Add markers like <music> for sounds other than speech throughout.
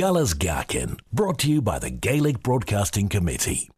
Galas Gakin, brought to you by the Gaelic Broadcasting Committee.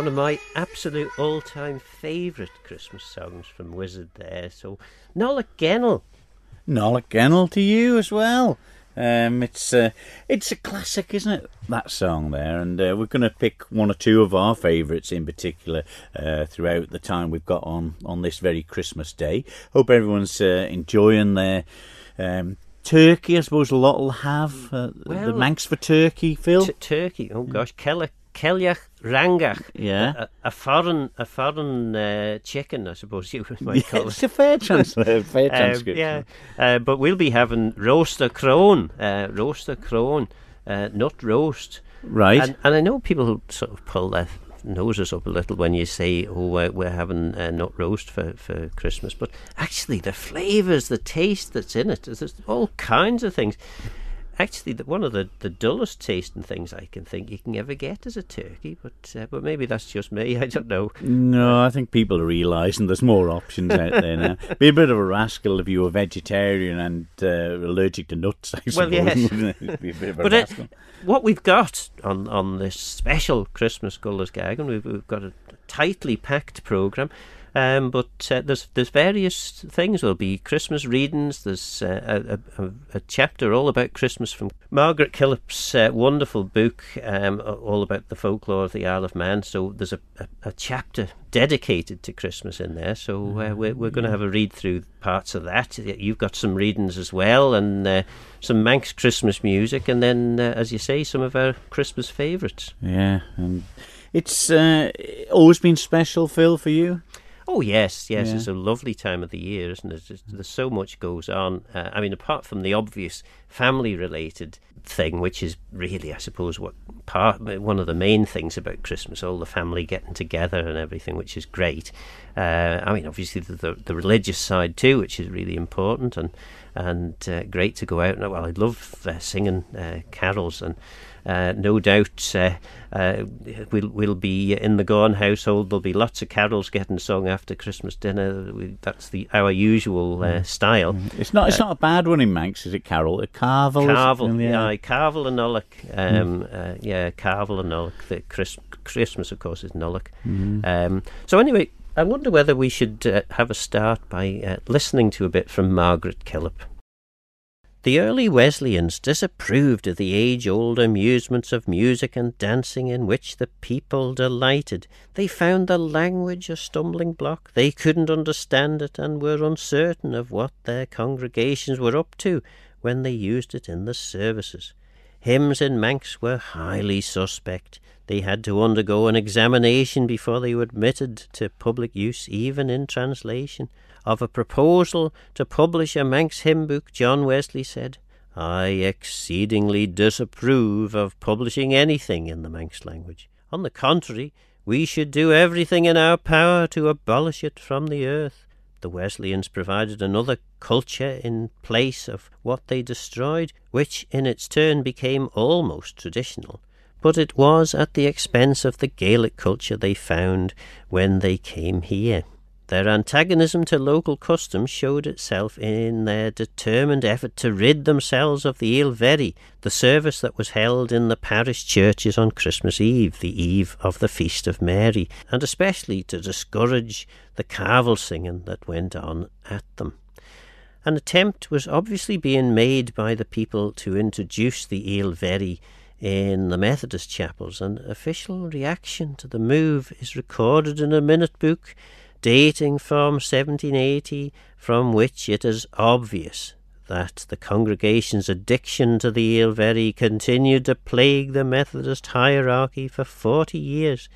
One of my absolute all-time favourite Christmas songs from Wizzard there. So, Nola Gennell. Nola Gennell to you as well. Um, it's uh, it's a classic, isn't it? That song there, and uh, we're going to pick one or two of our favourites in particular uh, throughout the time we've got on on this very Christmas day. Hope everyone's uh, enjoying their um, turkey, I suppose a lot will have uh, the Manx for turkey, Phil. T- turkey. Oh gosh, Kella, Keliach Rangach. Yeah. A, a foreign, a foreign uh, chicken, I suppose you <laughs> might call it. it's a fair, trans- <laughs> fair Um, transcription. yeah, uh, but we'll be having roaster crone, uh, roaster crone, uh, nut roast. Right. And, and I know people sort of pull their noses up a little when you say, "Oh, we're, we're having uh, nut roast for, for Christmas," but actually, the flavours, the taste that's in it, there's all kinds of things. Actually, the, one of the, the dullest tasting things I can think you can ever get is a turkey, but uh, but maybe that's just me. <laughs> I don't know. No, I think people are realising there's more options out there now. <laughs> Be a bit of a rascal if you were vegetarian and uh, allergic to nuts, I suppose. Well, yes. wouldn't it? Be a bit of a But what we've got on, on this special Christmas Gullers Gag, and we've, we've got a tightly packed programme. Um, but uh, there's there's various things. There'll be Christmas readings. There's uh, a, a, a chapter all about Christmas from Margaret Killip's uh, wonderful book, um, all about the folklore of the Isle of Man. So there's a, a, a chapter dedicated to Christmas in there. So uh, we're we're going to have a read through parts of that. You've got some readings as well, and uh, some Manx Christmas music, and then, uh, as you say, some of our Christmas favourites. Yeah, and it's uh, always been special, Phil, for you. Oh yes, yes, Yeah. it's a lovely time of the year, isn't it? There's, there's so much goes on. Uh, I mean, apart from the obvious family-related thing, which is really, I suppose, what part one of the main things about Christmas, all the family getting together and everything, which is great. Uh, I mean, obviously the, the the religious side too, which is really important and and uh, great to go out. and Well, I love uh, singing uh, carols and. Uh, no doubt uh, uh, we'll, we'll be in the Gorn household. There'll be lots of carols getting sung after Christmas dinner. We, that's the our usual uh, style. It's not. It's not a bad one in Manx, is it, Carol? A Carvel. Carvel, Yeah. yeah, Carvel and Nulloch. Um, uh, yeah, Carvel and Nulloch. The Chris, Christmas, of course, is Nulloch. Um, so anyway, I wonder whether we should uh, have a start by uh, listening to a bit from Margaret Killip. The early Wesleyans disapproved of the age old amusements of music and dancing in which the people delighted. They found the language a stumbling block. They couldn't understand it and were uncertain of what their congregations were up to when they used it in the services. Hymns in Manx were highly suspect. They had to undergo an examination before they were admitted to public use, even in translation. Of a proposal to publish a Manx hymn book, John Wesley said, I exceedingly disapprove of publishing anything in the Manx language. On the contrary, we should do everything in our power to abolish it from the earth. The Wesleyans provided another culture in place of what they destroyed, which in its turn became almost traditional. But it was at the expense of the Gaelic culture they found when they came here. Their antagonism to local custom showed itself in their determined effort to rid themselves of the Oie'l Verree, the service that was held in the parish churches on Christmas Eve, the eve of the Feast of Mary, and especially to discourage the carvel singing that went on at them. An attempt was obviously being made by the people to introduce the Oie'l Verree in the Methodist chapels, and official reaction to the move is recorded in a minute book dating from 1780, from which it is obvious that the congregation's addiction to the Oie'l Verree continued to plague the Methodist hierarchy for forty years.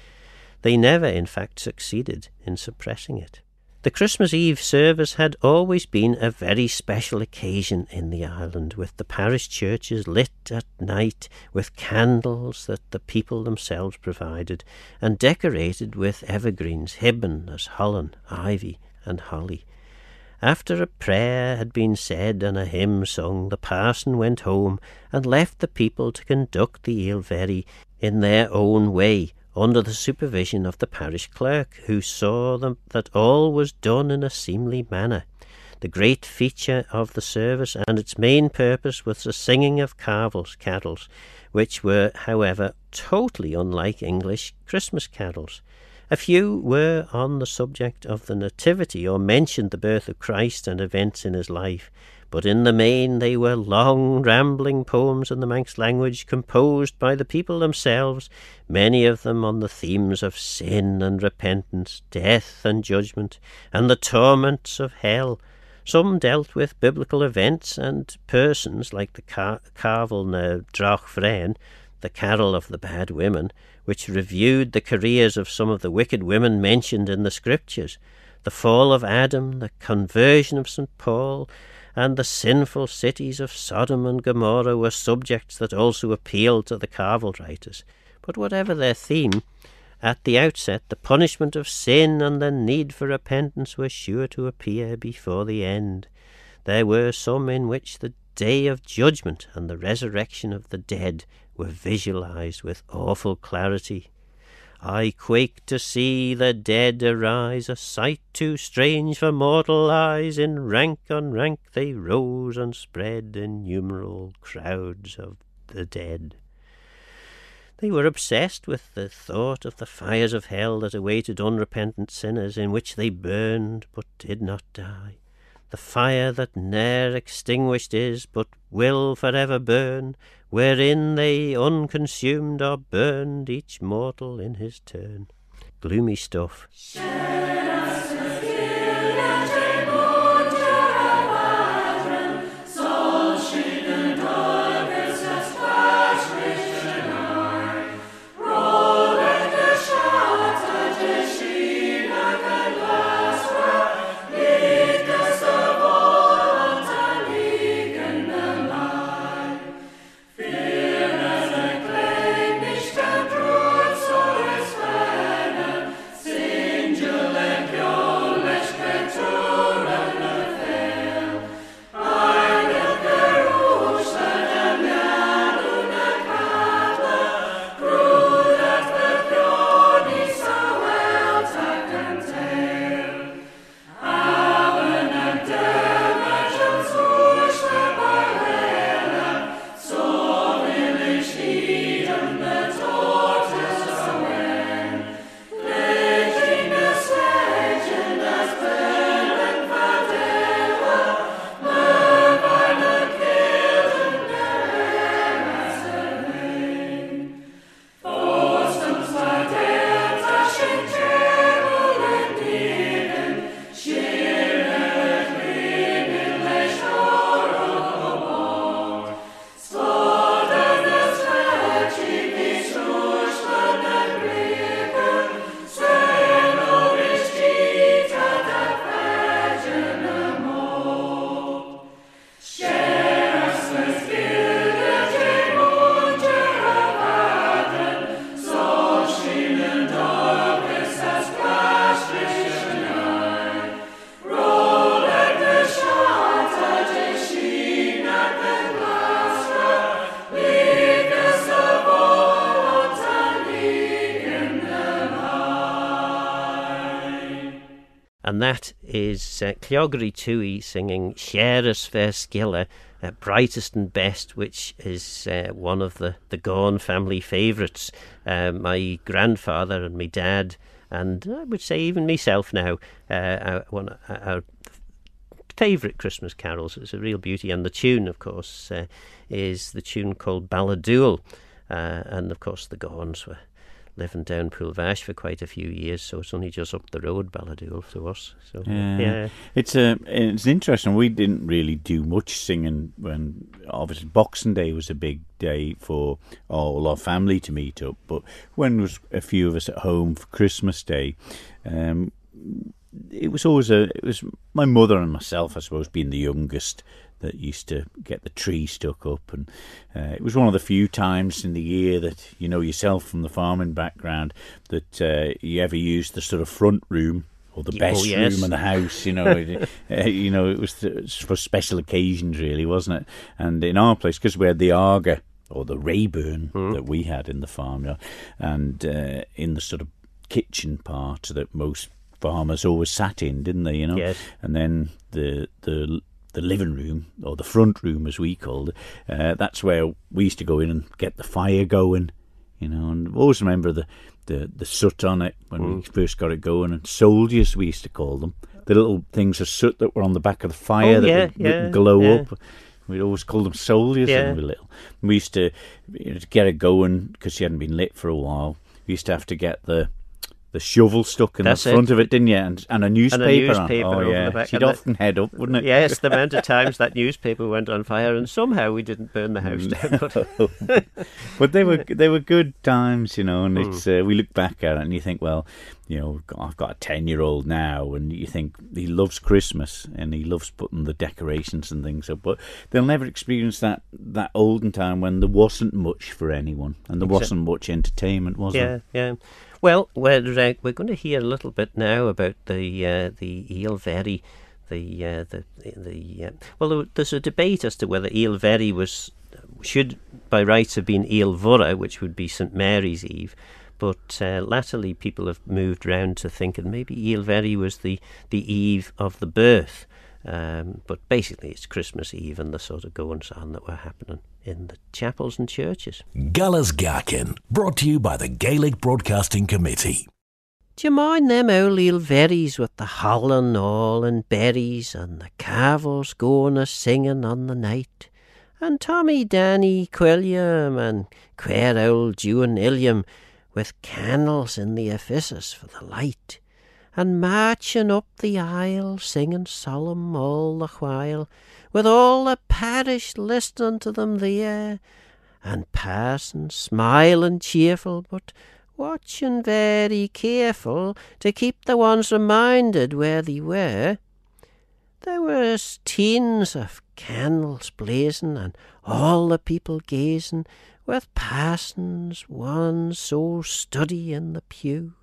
They never, in fact, succeeded in suppressing it. The Christmas Eve service had always been a very special occasion in the island, with the parish churches lit at night with candles that the people themselves provided, and decorated with evergreens, hibben, as holland, ivy, and holly. After a prayer had been said and a hymn sung, the parson went home and left the people to conduct the Oie'l Verree in their own way, under the supervision of the parish clerk, who saw them that all was done in a seemly manner. The great feature of the service and its main purpose was the singing of carvels, carols, which were, however, totally unlike English Christmas carols. A few were on the subject of the Nativity or mentioned the birth of Christ and events in his life, but in the main they were long, rambling poems in the Manx language composed by the people themselves, many of them on the themes of sin and repentance, death and judgment, and the torments of hell. Some dealt with biblical events and persons, like the Car- Carvel na Drach Vren, the Carol of the Bad Women, which reviewed the careers of some of the wicked women mentioned in the Scriptures. The fall of Adam, the conversion of St. Paul, and the sinful cities of Sodom and Gomorrah were subjects that also appealed to the Carvel writers. But whatever their theme, at the outset the punishment of sin and the need for repentance were sure to appear before the end. There were some in which the day of judgment and the resurrection of the dead were visualized with awful clarity. I quake to see the dead arise, a sight too strange for mortal eyes. In rank on rank they rose and spread, innumerable crowds of the dead. They were obsessed with the thought of the fires of hell that awaited unrepentant sinners, in which they burned but did not die. The fire that ne'er extinguished is, but will for ever burn, wherein they unconsumed are burned, each mortal in his turn. Gloomy stuff. Is uh, Cleogri Tui singing Sherus Verskilla, uh, Brightest and Best, which is uh, one of the, the Gaughan family favourites. Uh, my grandfather and my dad, and I would say even myself now, uh, our, one, our favourite Christmas carols. It's a real beauty, and the tune, of course, uh, is the tune called Balladoole, and of course the Gaughans were living down Poolvash for quite a few years, so it's only just up the road, Balladoole, to us. So yeah, yeah. it's a uh, it's interesting. We didn't really do much singing when obviously Boxing Day was a big day for all our family to meet up, but when there was a few of us at home for Christmas Day. Um, it was always a it was my mother and myself, I suppose, being the youngest that used to get the tree stuck up, and uh, it was one of the few times in the year that you know yourself from the farming background that uh, you ever used the sort of front room or the best oh, yes. room in the house. You know, <laughs> uh, you know it was, it was, for special occasions, really, wasn't it? And in our place, because we had the Aga or the Rayburn mm. that we had in the farmyard, and uh, in the sort of kitchen part that most farmers always sat in, didn't they? You know, yes. and then the the the living room or the front room as we called it. Uh, that's where we used to go in and get the fire going, you know. And I always remember the the the soot on it when mm. we first got it going, and soldiers we used to call them. The little things of soot that were on the back of the fire oh, that yeah, would, yeah, glow yeah. up. We'd always call them soldiers when we were little. We used to, you know, to get it going because she hadn't been lit for a while. We used to have to get the the shovel stuck in That's the it. front of it, didn't you? And, and a newspaper. on. newspaper Oh over yeah, the back, she'd and the- often head up, wouldn't it? Yes, the <laughs> amount of times that newspaper went on fire, and somehow we didn't burn the house down. But <laughs> but they were <laughs> they were good times, you know. And Hmm. it's uh, we look back at it and you think, well, you know, I've got a ten year old now, and you think he loves Christmas and he loves putting the decorations and things up, but they'll never experience that that olden time when there wasn't much for anyone and there wasn't much entertainment, was yeah, there? yeah. Well, we're uh, we're going to hear a little bit now about the uh, the Oie'l Verree, the uh, the the uh, well. There's a debate as to whether Oie'l Verree was should by rights have been eel vura, which would be St Mary's Eve. But uh, latterly, people have moved round to thinking maybe Oie'l Verree was the the eve of the birth. Um, but basically, it's Christmas Eve and the sort of goings on that were happening in the chapels and churches. Gallus Garkin, brought to you by the Gaelic Broadcasting Committee. Do you mind them old Oie'l Verrees with the holland all and berries and the cavils going a singing on the night? And Tommy Danny Quilliam and queer old June Illiam with candles in the offices for the light, and marching up the aisle singing solemn all the while, with all the parish listening to them there, and parson smiling cheerful, but watching very careful to keep the ones reminded where they were. There was tins of candles blazing, and all the people gazing, with parsons one so study in the pew,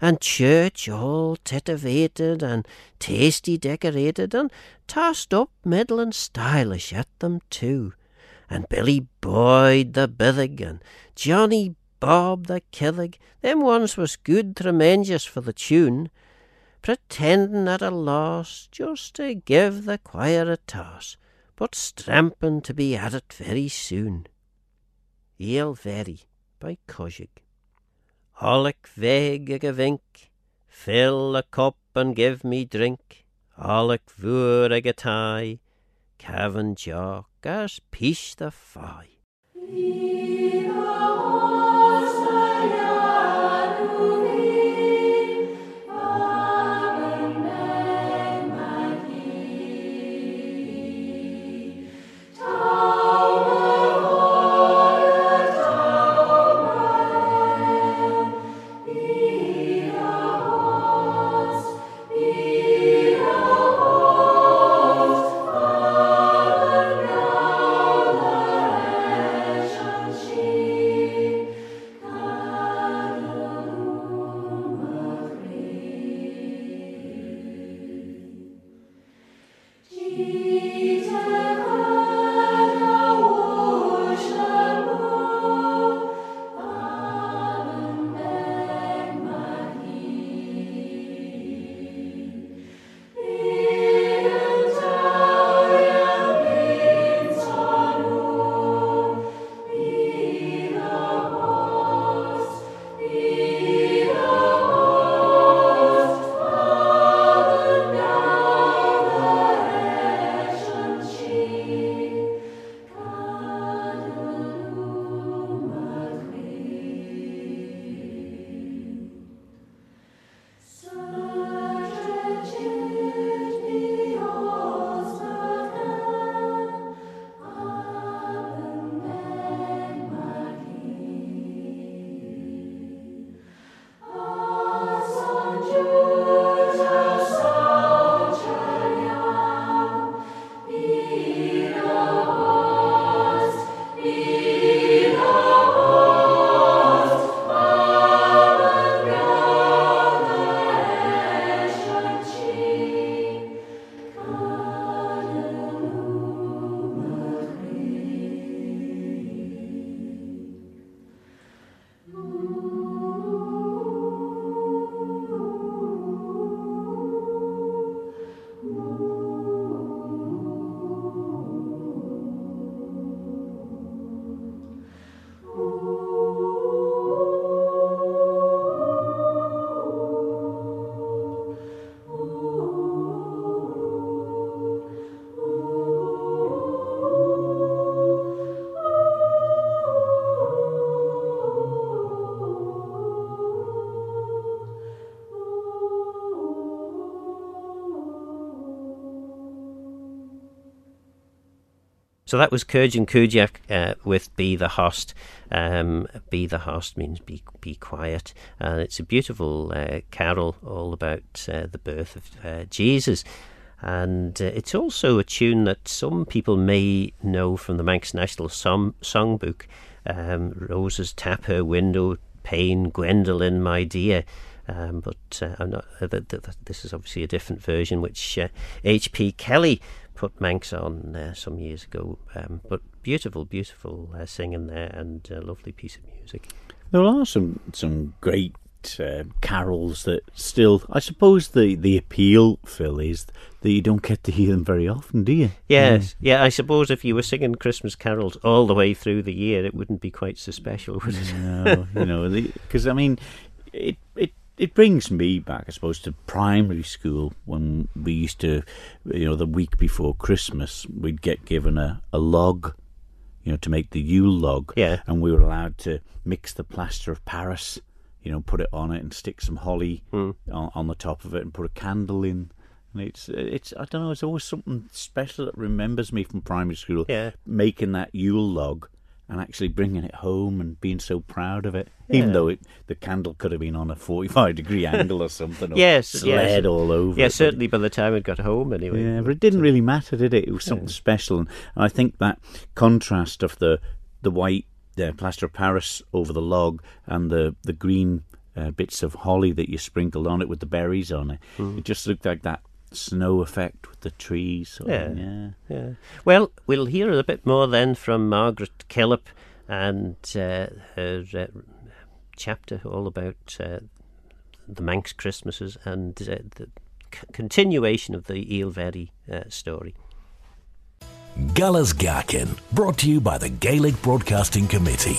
and church all titivated and tasty decorated, and tossed up middling stylish at them too and Billy Boyd the Bithig and Johnny Bob the Killig, them ones was good tremendous for the tune, pretending at a loss just to give the choir a toss, but strampin' to be at it very soon. Oie'l Verree by Cushag. Alec veg ag a vink, fill a cup and give me drink, Alec vur ag a tie, Cavan Jock as peace the fie. So that was Caarjyn Cooidjagh uh, with Be the Host. Um, be the Host means be, be quiet. And it's a beautiful uh, carol all about uh, the birth of uh, Jesus. And uh, it's also a tune that some people may know from the Manx National Song Songbook. Um, Roses tap her window pane, Gwendolen, my dear. Um, but uh, not, uh, th- th- this is obviously a different version, which H.P. Kelly put Manx on uh, some years ago. Um, but beautiful, beautiful uh, singing there and a lovely piece of music. There are some some great uh, carols that still, I suppose, the the appeal, Phil, is that you don't get to hear them very often, do you? Yes, yeah. yeah I suppose if you were singing Christmas carols all the way through the year, it wouldn't be quite so special, would it? No, you know, because I mean, it it it brings me back, I suppose, to primary school when we used to, you know, the week before Christmas, we'd get given a, a log, you know, to make the Yule log. Yeah. And we were allowed to mix the plaster of Paris, you know, put it on it and stick some holly mm. on, on the top of it and put a candle in. And it's it's I don't know it's always something special that remembers me from primary school. Yeah, making that Yule log and actually bringing it home and being so proud of it, yeah. even though it, the candle could have been on a 45 degree <laughs> angle or something, or yes, sled yes. all over. Yeah, it, certainly by the time it got home, anyway. Yeah, but it didn't really matter, did it? It was something yeah. special, and, I think that contrast of the the white uh, plaster of Paris over the log and the the green uh, bits of holly that you sprinkled on it with the berries on it, mm. it just looked like that snow effect with the trees. yeah, yeah, yeah. Well, we'll hear a bit more then from Margaret Killip and uh, her uh, chapter all about uh, the Manx Christmases and uh, the c- continuation of the Oie'l Verree uh, story. Gallas Garkin, brought to you by the Gaelic Broadcasting Committee.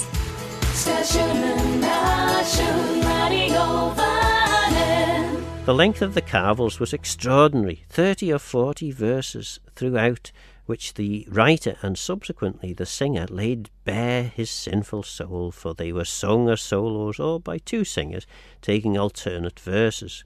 The length of the carvels was extraordinary, thirty or forty verses throughout, which the writer and subsequently the singer laid bare his sinful soul, for they were sung as solos or by two singers, taking alternate verses.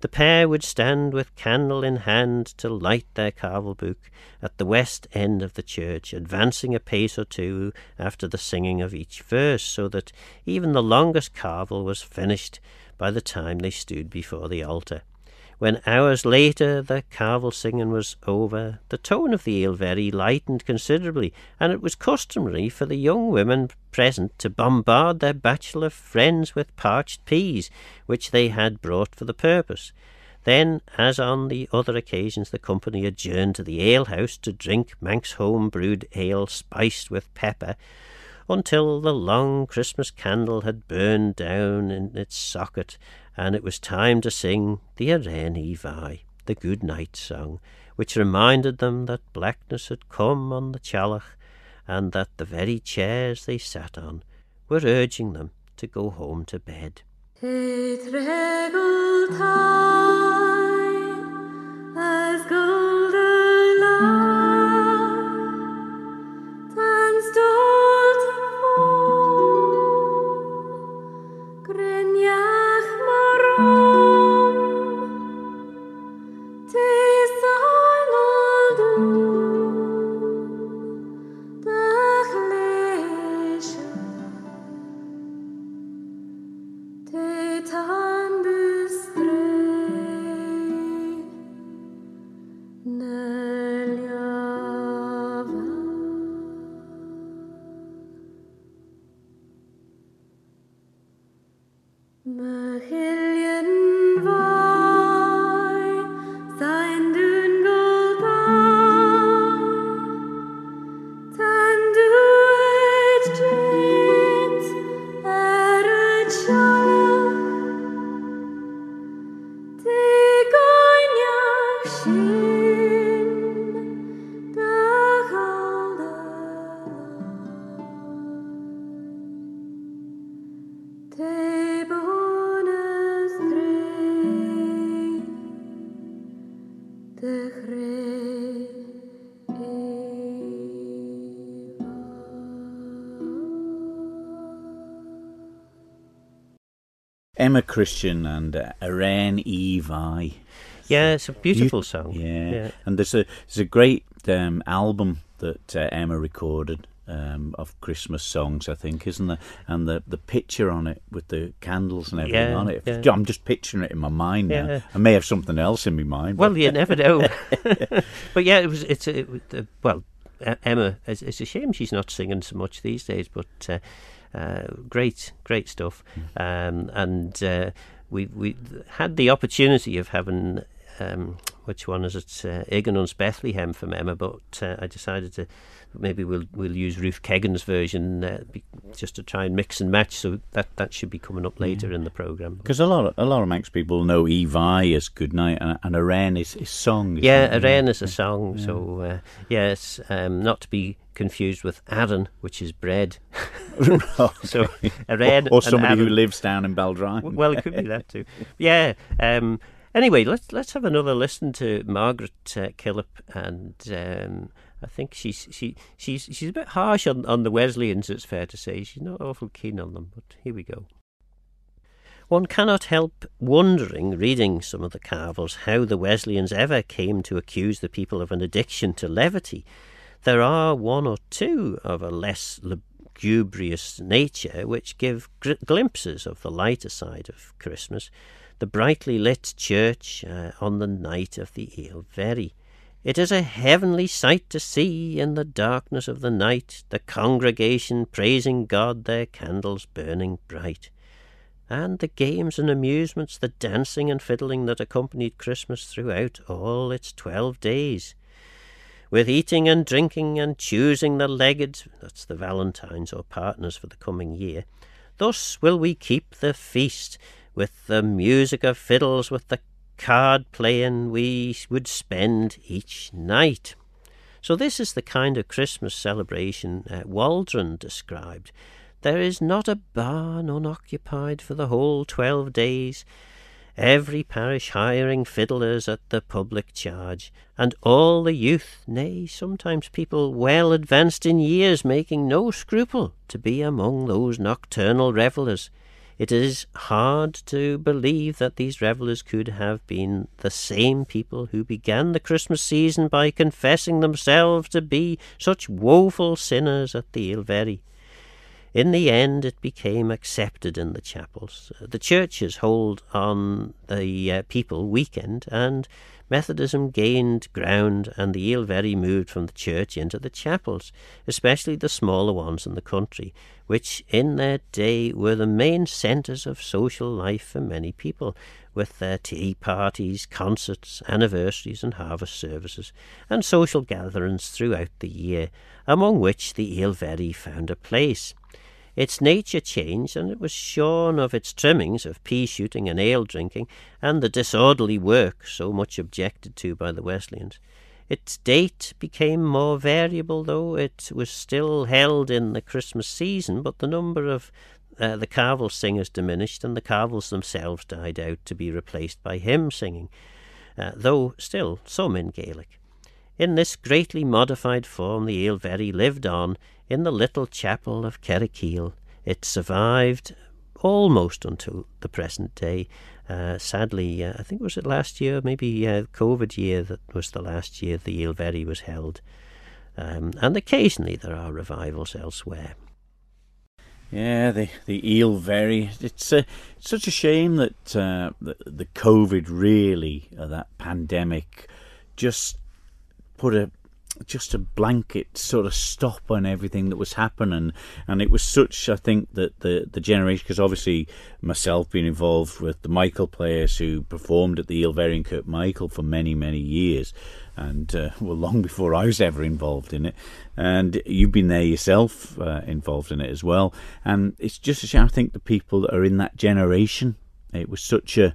The pair would stand with candle in hand to light their carvel book at the west end of the church, advancing a pace or two after the singing of each verse, so that even the longest carvel was finished by the time they stood before the altar. When hours later the carvel singing was over, the tone of the Oie'l Verree lightened considerably, and it was customary for the young women present to bombard their bachelor friends with parched peas, which they had brought for the purpose. Then, as on the other occasions, the company adjourned to the alehouse to drink Manx home brewed ale spiced with pepper, until the long Christmas candle had burned down in its socket, and it was time to sing the Arene Vai, the good night song, which reminded them that blackness had come on the Chalach, and that the very chairs they sat on were urging them to go home to bed. Emma Christian and uh, Irene Evi. Yeah, it's a beautiful you, song. Yeah. yeah. and there's a there's a great um, album that uh, Emma recorded um, of Christmas songs, I think, isn't there? And the, the picture on it with the candles and everything Yeah, on it. yeah. I'm just picturing it in my mind now. Yeah. I may have something else in my mind. Well, you <laughs> never know. <laughs> but yeah, it was. It's a, it, uh, well, Emma. It's, it's a shame she's not singing so much these days, but uh, uh, great, great stuff. Um, and uh, we we had the opportunity of having. Um, which one is it? Uh, Eganon's Bethlehem from Emma, but uh, I decided to maybe we'll we'll use Ruth Keggin's version uh, be, just to try and mix and match. So that that should be coming up later in the program. Because a lot of a lot of Manx people know Evi as Good Night and, and Aren is, is song. Yeah, it? Aren is a song, so uh, yes, um, not to be confused with Aaron, which is bread. <laughs> so Aren or, or somebody who lives down in Baldry. Well, it could be that too. Yeah. Um, anyway, let's let's have another listen to Margaret uh, Killip, and um, I think she's she she's she's a bit harsh on, on the Wesleyans. It's fair to say she's not awful keen on them, but here we go. One cannot help wondering, reading some of the Carvels, how the Wesleyans ever came to accuse the people of an addiction to levity. There are one or two of a less lugubrious nature which give gr- glimpses of the lighter side of Christmas. The brightly lit church uh, on the night of the Oie'l Verree. It is a heavenly sight to see in the darkness of the night, the congregation praising God, their candles burning bright and the games and amusements, the dancing and fiddling that accompanied Christmas throughout all its twelve days. With eating and drinking and choosing the legged, that's the valentines or partners for the coming year, thus will we keep the feast, with the music of fiddles, with the card playing we would spend each night. So this is the kind of Christmas celebration uh, Waldron described. There is not a barn unoccupied for the whole twelve days, every parish hiring fiddlers at the public charge, and all the youth, nay, sometimes people well advanced in years, making no scruple to be among those nocturnal revellers. It is hard to believe that these revellers could have been the same people who began the Christmas season by confessing themselves to be such woeful sinners at the Oie'l Verree. In the end, it became accepted in the chapels. The churches hold on the uh, people weekend, and Methodism gained ground, and the Oie'l Verree moved from the church into the chapels, especially the smaller ones in the country, which in their day were the main centres of social life for many people, with their tea parties, concerts, anniversaries, and harvest services, and social gatherings throughout the year, among which the Oie'l Verree found a place. Its nature changed, and it was shorn of its trimmings of pea shooting and ale drinking, and the disorderly work so much objected to by the Wesleyans. Its date became more variable, though it was still held in the Christmas season, but the number of uh, the carvel singers diminished, and the carvels themselves died out to be replaced by hymn singing, uh, though still some in Gaelic. In this greatly modified form, the Oie'l Verree lived on in the little chapel of Kerrowkeil. It survived almost until the present day. Uh, sadly, uh, I think was it last year, maybe uh, COVID year that was the last year the Oie'l Verree was held. Um, and occasionally there are revivals elsewhere. Yeah, the the Oie'l Verree. It's uh, it's such a shame that uh, the, the COVID really, uh, that pandemic, just put a just a blanket sort of stop on everything that was happening, and it was such. I think that the the generation, because obviously myself being involved with the Michael players who performed at the Very Kirk Michael for many many years, and uh, <laughs> well long before I was ever involved in it. And you've been there yourself, uh, involved in it as well. And it's just a shame. I think the people that are in that generation, it was such a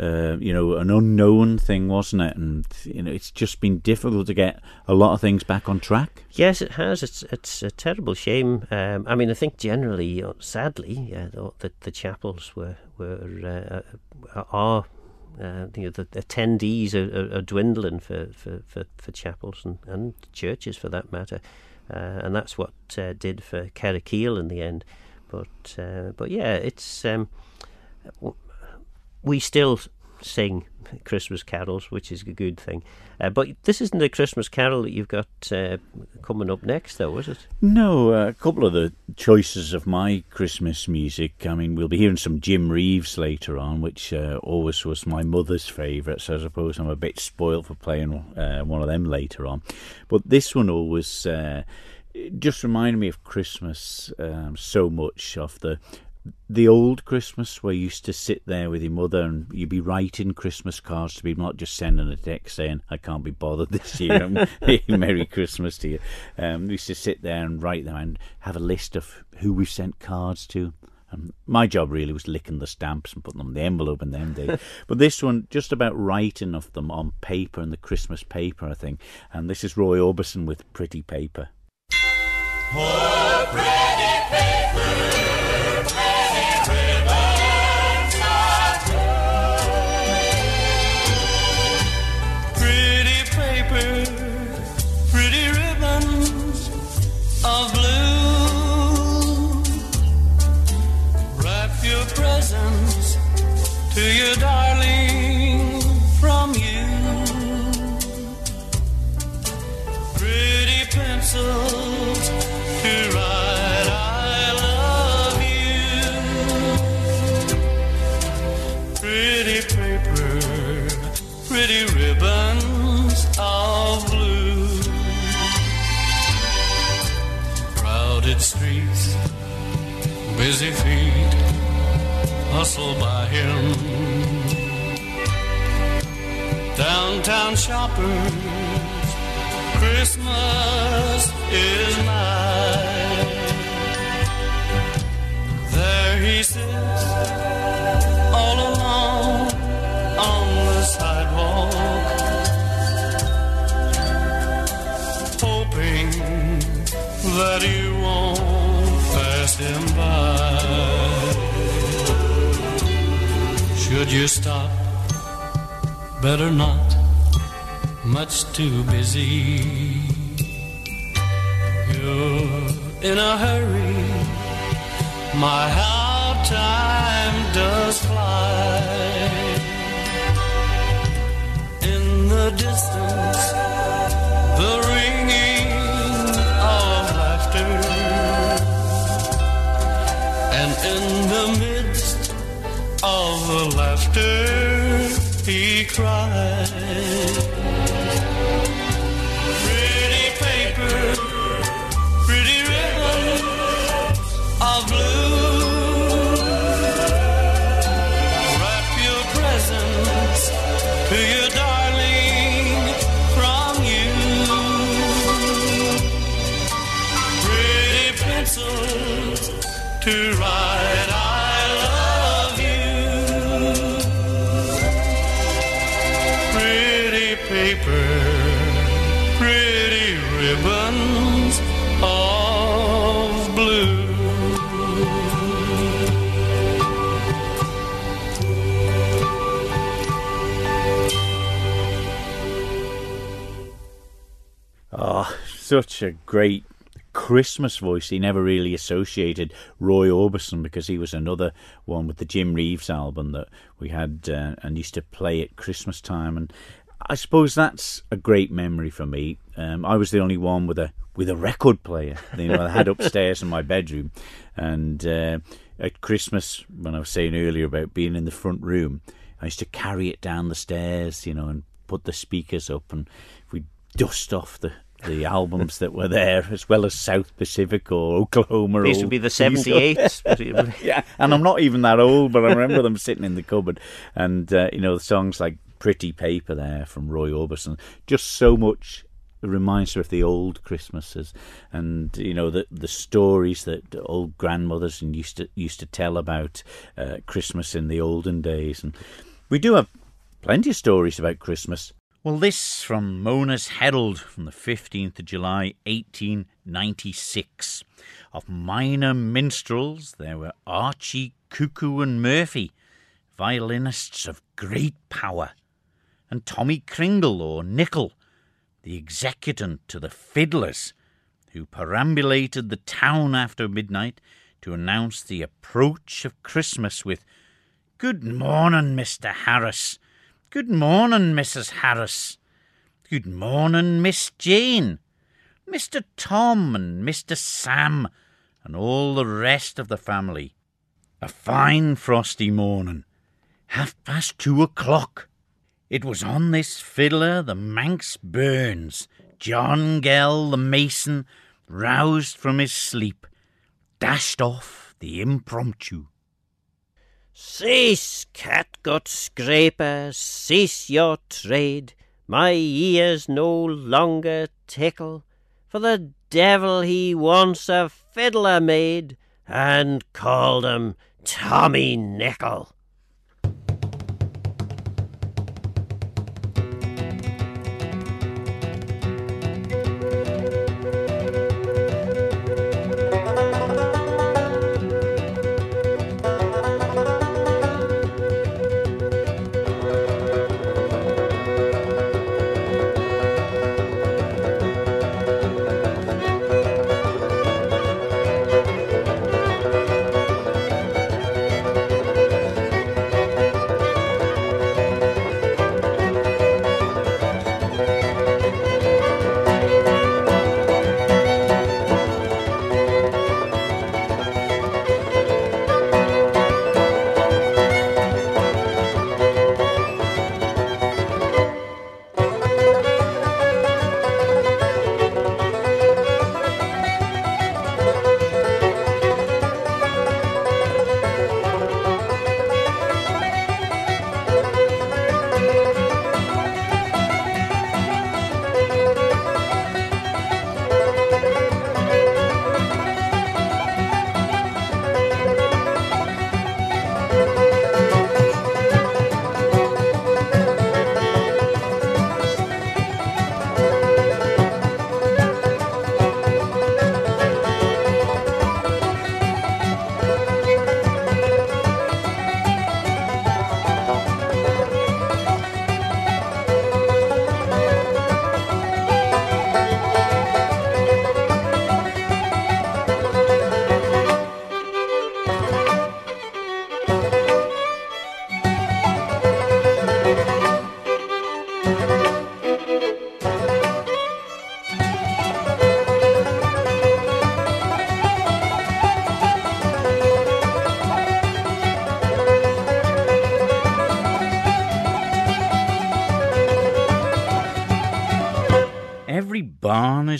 uh, you know, an unknown thing, wasn't it? And you know, it's just been difficult to get a lot of things back on track. Yes, it has. It's it's a terrible shame. Um, I mean, I think generally, uh, sadly, uh, the, the chapels were were uh, are. Uh, you know, the attendees are, are, are dwindling for, for, for, for chapels and, and churches for that matter, uh, and that's what uh, did for Kerrowkeil in the end. But uh, but yeah, it's um, we still sing Christmas carols, which is a good thing. Uh, but this isn't a Christmas carol that you've got uh, coming up next, though, is it? No, uh, a couple of the choices of my Christmas music. I mean, we'll be hearing some Jim Reeves later on, which uh, always was my mother's favourite, so I suppose I'm a bit spoiled for playing uh, one of them later on. But this one always uh, just reminded me of Christmas um, so much, of the the old Christmas where you used to sit there with your mother and you'd be writing Christmas cards to people, not just sending a text saying, I can't be bothered this year, <laughs> <laughs> Merry Christmas to you. Um, we used to sit there and write them and have a list of who we've sent cards to. And my job really was licking the stamps and putting them in the envelope in them days. <laughs> but this one, just about writing of them on paper and the Christmas paper, I think. And this is Roy Orbison with Pretty Paper. Oh, pretty a great Christmas voice. He never really associated Roy Orbison because he was another one with the Jim Reeves album that we had uh, and used to play at Christmas time. And I suppose that's a great memory for me. Um, I was the only one with a with a record player. You know, I had upstairs in my bedroom, and uh, at Christmas when I was saying earlier about being in the front room, I used to carry it down the stairs. You know, and put the speakers up, and we dust off the the albums that were there, as well as South Pacific or Oklahoma. These would be the 78s. <laughs> yeah, and I'm not even that old, but I remember them sitting in the cupboard, and uh, you know the songs like "Pretty Paper" there from Roy Orbison, just so much reminds her of the old Christmases, and you know the the stories that old grandmothers and used to used to tell about uh, Christmas in the olden days, and we do have plenty of stories about Christmas. Well, this from Mona's Herald from the 15th of July 1896. Of minor minstrels, there were Archie, Cuckoo, and Murphy, violinists of great power, and Tommy Kringle or Nickel, the executant to the fiddlers, who perambulated the town after midnight to announce the approach of Christmas with Good morning, Mr. Harris. Good morning, Mrs. Harris. Good morning, Miss Jane. Mr. Tom and Mr. Sam and all the rest of the family. A fine frosty morning, half past two o'clock. It was on this fiddler the Manx Burns, John Gell the mason, roused from his sleep, dashed off the impromptu. Cease, catgut scraper, cease your trade. My ears no longer tickle, for the devil he once a fiddler made, and called him Tommy Nickel.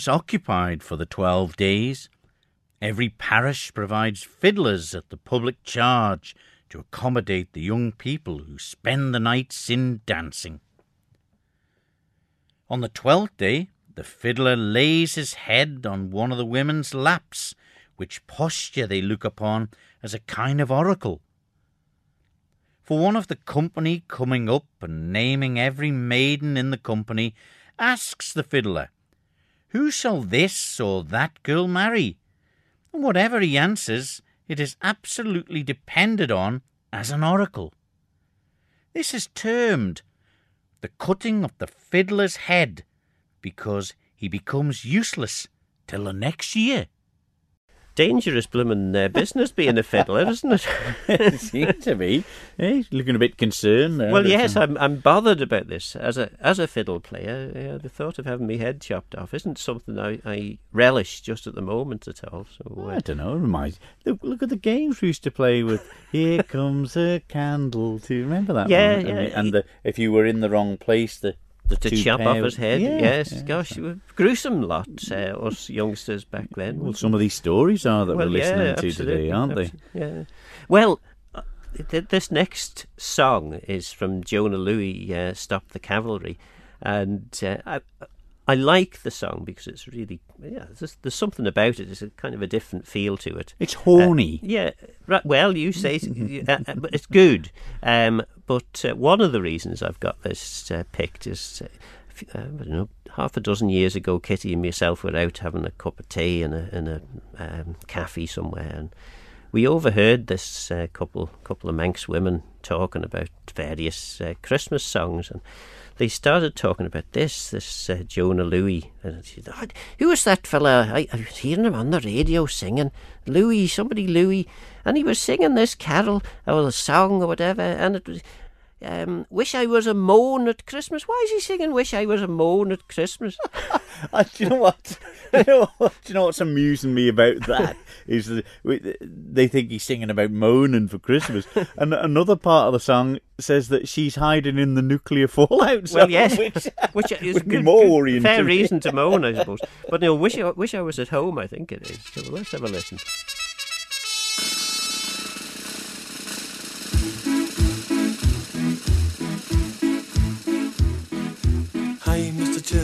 Occupied for the twelve days. Every parish provides fiddlers at the public charge to accommodate the young people who spend the nights in dancing. On the twelfth day, the fiddler lays his head on one of the women's laps, which posture they look upon as a kind of oracle. For one of the company coming up and naming every maiden in the company asks the fiddler, Who shall this or that girl marry? And whatever he answers, it is absolutely depended on as an oracle. This is termed the cutting of the fiddler's head, because he becomes useless till the next year. Dangerous bloomin' uh, business being a fiddler, isn't it? <laughs> it seems to be. Eh, he's looking a bit concerned there. well, yes, I'm I'm bothered about this. As a as a fiddle player, uh, the thought of having my head chopped off isn't something I, I relish just at the moment at all. So I uh, don't know. Reminds. Look, look at the games we used to play with. Here comes a candle. To remember that? Yeah, one? yeah. And, the, and the, if you were in the wrong place, the the chop pair off his head, Yeah, yes, yeah. gosh, gruesome lot, uh, us youngsters back then. Well, some of these stories are that Well, we're listening yeah, to today, aren't they? Yeah. Well, uh, th- this next song is from Jona Lewie, uh, "Stop the Cavalry," and uh, I, I like the song because it's really yeah. There's, there's something about it. It's a kind of a different feel to it. It's horny. Yeah, right. Well, you say, it, <laughs> uh, uh, but it's good. Um, but uh, one of the reasons I've got this uh, picked is, uh, uh, I don't know, half a dozen years ago, Kitty and myself were out having a cup of tea in a in a um, cafe somewhere, and we overheard this uh, couple couple of Manx women talking about various uh, Christmas songs, and they started talking about this this uh, Jona Lewie, and she "Oh, "Who was that fella? I, I was hearing him on the radio singing Louis, somebody Louis, and he was singing this carol or a song or whatever, and it was." Um, "Wish I was a moan at Christmas." Why is he singing "Wish I was a moan at Christmas"? <laughs> Uh, do you know what? <laughs> you know what? Do you know what's amusing me about that <laughs> is that we- they think he's singing about moaning for Christmas, and another part of the song says that she's hiding in the nuclear fallout zone. well, yes, which, which is would be good- more good- worrying Fair reason to moan, I suppose. But no, wish I, wish I was at home. I think it is. So let's have a listen.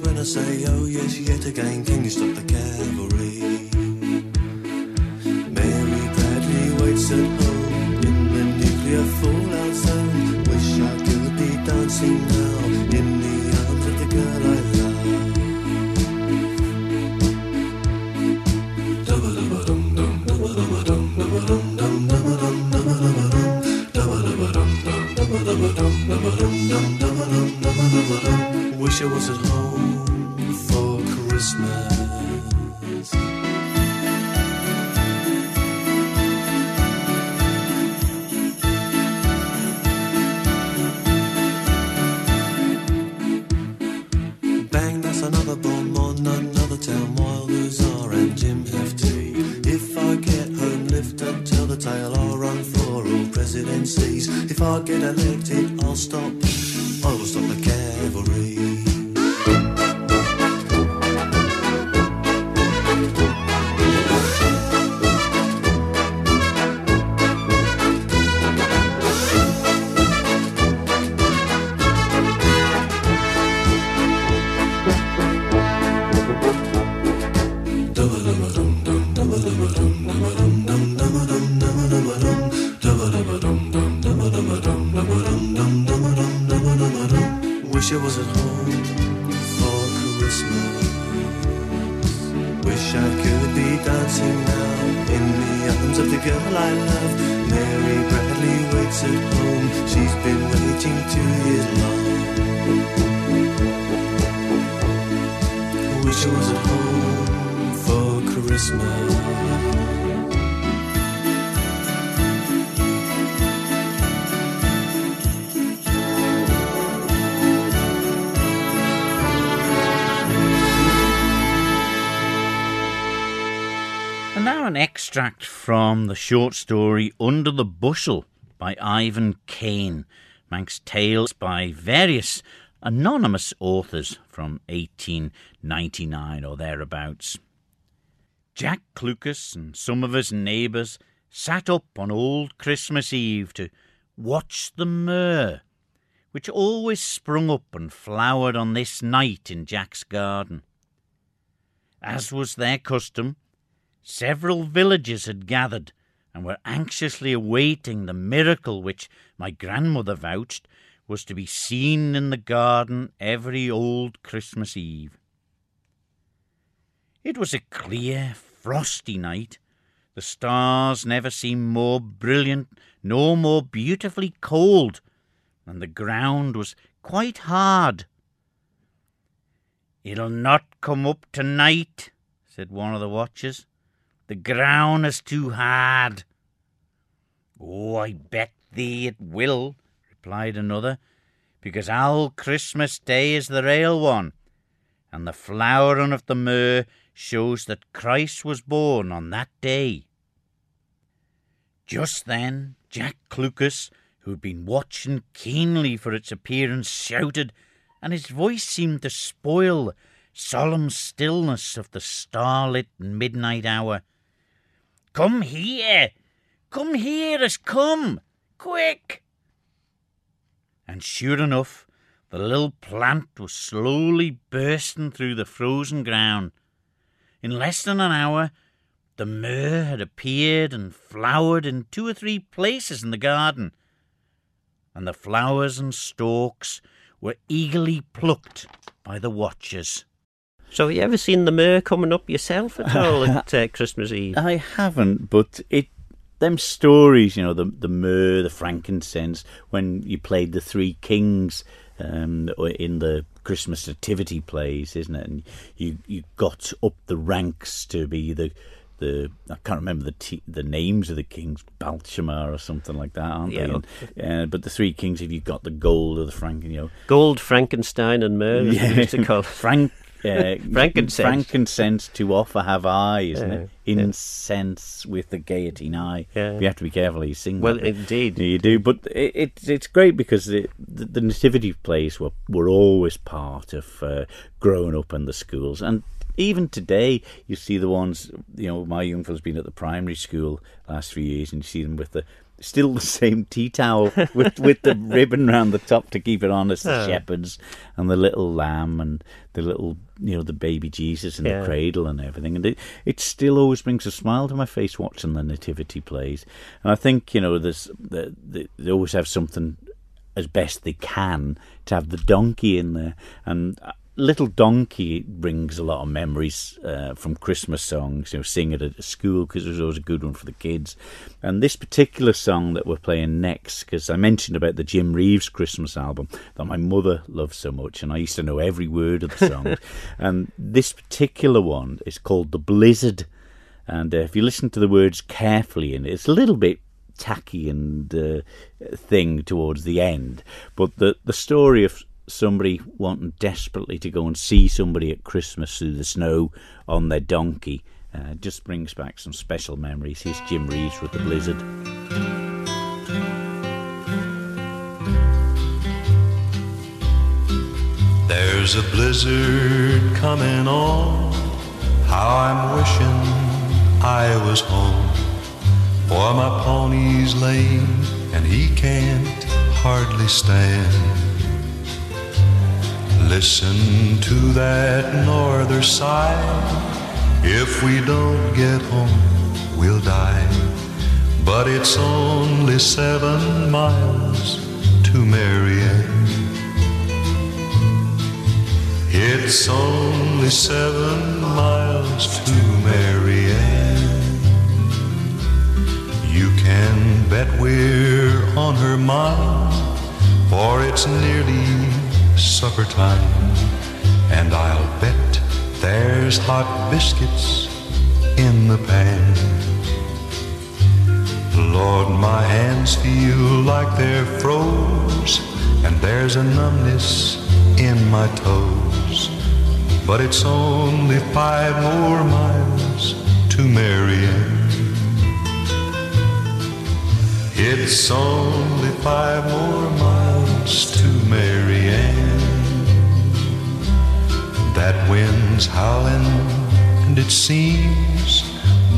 When I say, oh yes, yet again, can you stop the cavalry? Mary Bradley waits at home in the nuclear fallout zone. Wish I could be dancing now in the arms of the girl I love. Wish I was at home for Christmas. Bang, that's another bomb on another town while Luzar and Jim tea. If I get home, lift up, tell the tale, I'll run for all presidencies. If I get elected, I'll stop, I will stop the cavalry. Extract from the short story Under the Bushel by Ivan Kane, Manx tales by various anonymous authors from 1899 or thereabouts. Jack Clucas and some of his neighbours sat up on old Christmas Eve to watch the myrrh, which always sprung up and flowered on this night in Jack's garden. As was their custom, Several villagers had gathered and were anxiously awaiting the miracle which my grandmother vouched was to be seen in the garden every old Christmas Eve. It was a clear, frosty night. The stars never seemed more brilliant nor more beautifully cold, and the ground was quite hard. It'll not come up tonight, said one of the watchers. The ground is too hard. Oh, I bet thee it will, replied another, because all Christmas Day is the real one, and the flowering of the myrrh shows that Christ was born on that day. Just then, Jack Clucas, who'd been watching keenly for its appearance, shouted, and his voice seemed to spoil the solemn stillness of the starlit midnight hour. Come here! Come here, as come! Quick! And sure enough, the little plant was slowly bursting through the frozen ground. in less than an hour, the myrrh had appeared and flowered in two or three places in the garden, and the flowers and stalks were eagerly plucked by the watchers. So, have you ever seen the myrrh coming up yourself at all at <laughs> uh, Christmas Eve? I haven't, but it them stories, you know, the the myrrh, the frankincense, when you played the Three Kings um, in the Christmas nativity plays, isn't it? And you you got up the ranks to be the the I can't remember the t- the names of the kings, Balshamar or something like that, aren't Yeah. they? And, uh, but the three kings, if you got the gold or the franken, you know, Gold, Frankenstein, and myrrh, as we used to call. Frank. Uh, <laughs> Frankincense. frankincense to offer have I, isn't it? Yeah, yeah. Incense with the gaiety nigh. Yeah. You have to be careful you sing. Well, that indeed. You do, but it, it's it's great because the, the, the nativity plays were were always part of uh, growing up in the schools, and even today you see the ones. You know, my young fellow's been at the primary school last few years, and you see them with the still the same tea towel with with the <laughs> ribbon round the top to keep it on as the Oh. shepherds and the little lamb and the little you know the baby Jesus in Yeah. the cradle and everything and it it still always brings a smile to my face watching the nativity plays and I think you know there's the, the, they always have something as best they can to have the donkey in there and uh, little donkey brings a lot of memories uh, from christmas songs you know sing it at school because it was always a good one for the kids. And this particular song that we're playing next because i mentioned about the jim reeves christmas album that my mother loved so much and i used to know every word of the song. <laughs> And this particular one is called the blizzard. And uh, if you listen to the words carefully in it, it's a little bit tacky and uh, thing towards the end. But the the story of somebody wanting desperately to go and see somebody at Christmas through the snow on their donkey uh, just brings back some special memories. Here's Jim Reeves with the Blizzard. There's a blizzard coming on. How I'm wishing I was home. For my pony's lame and he can't hardly stand. Listen to that norther sigh. If we don't get home, we'll die. But it's only seven miles to Mary Ann. It's only seven miles to Mary Ann. You can bet we're on her mind, for it's nearly supper time. And I'll bet there's hot biscuits in the pan. Lord, my hands feel like they're froze, and there's a numbness in my toes. But it's only five more miles to Mary Ann. It's only five more miles to Mary Ann. That wind's howling, and it seems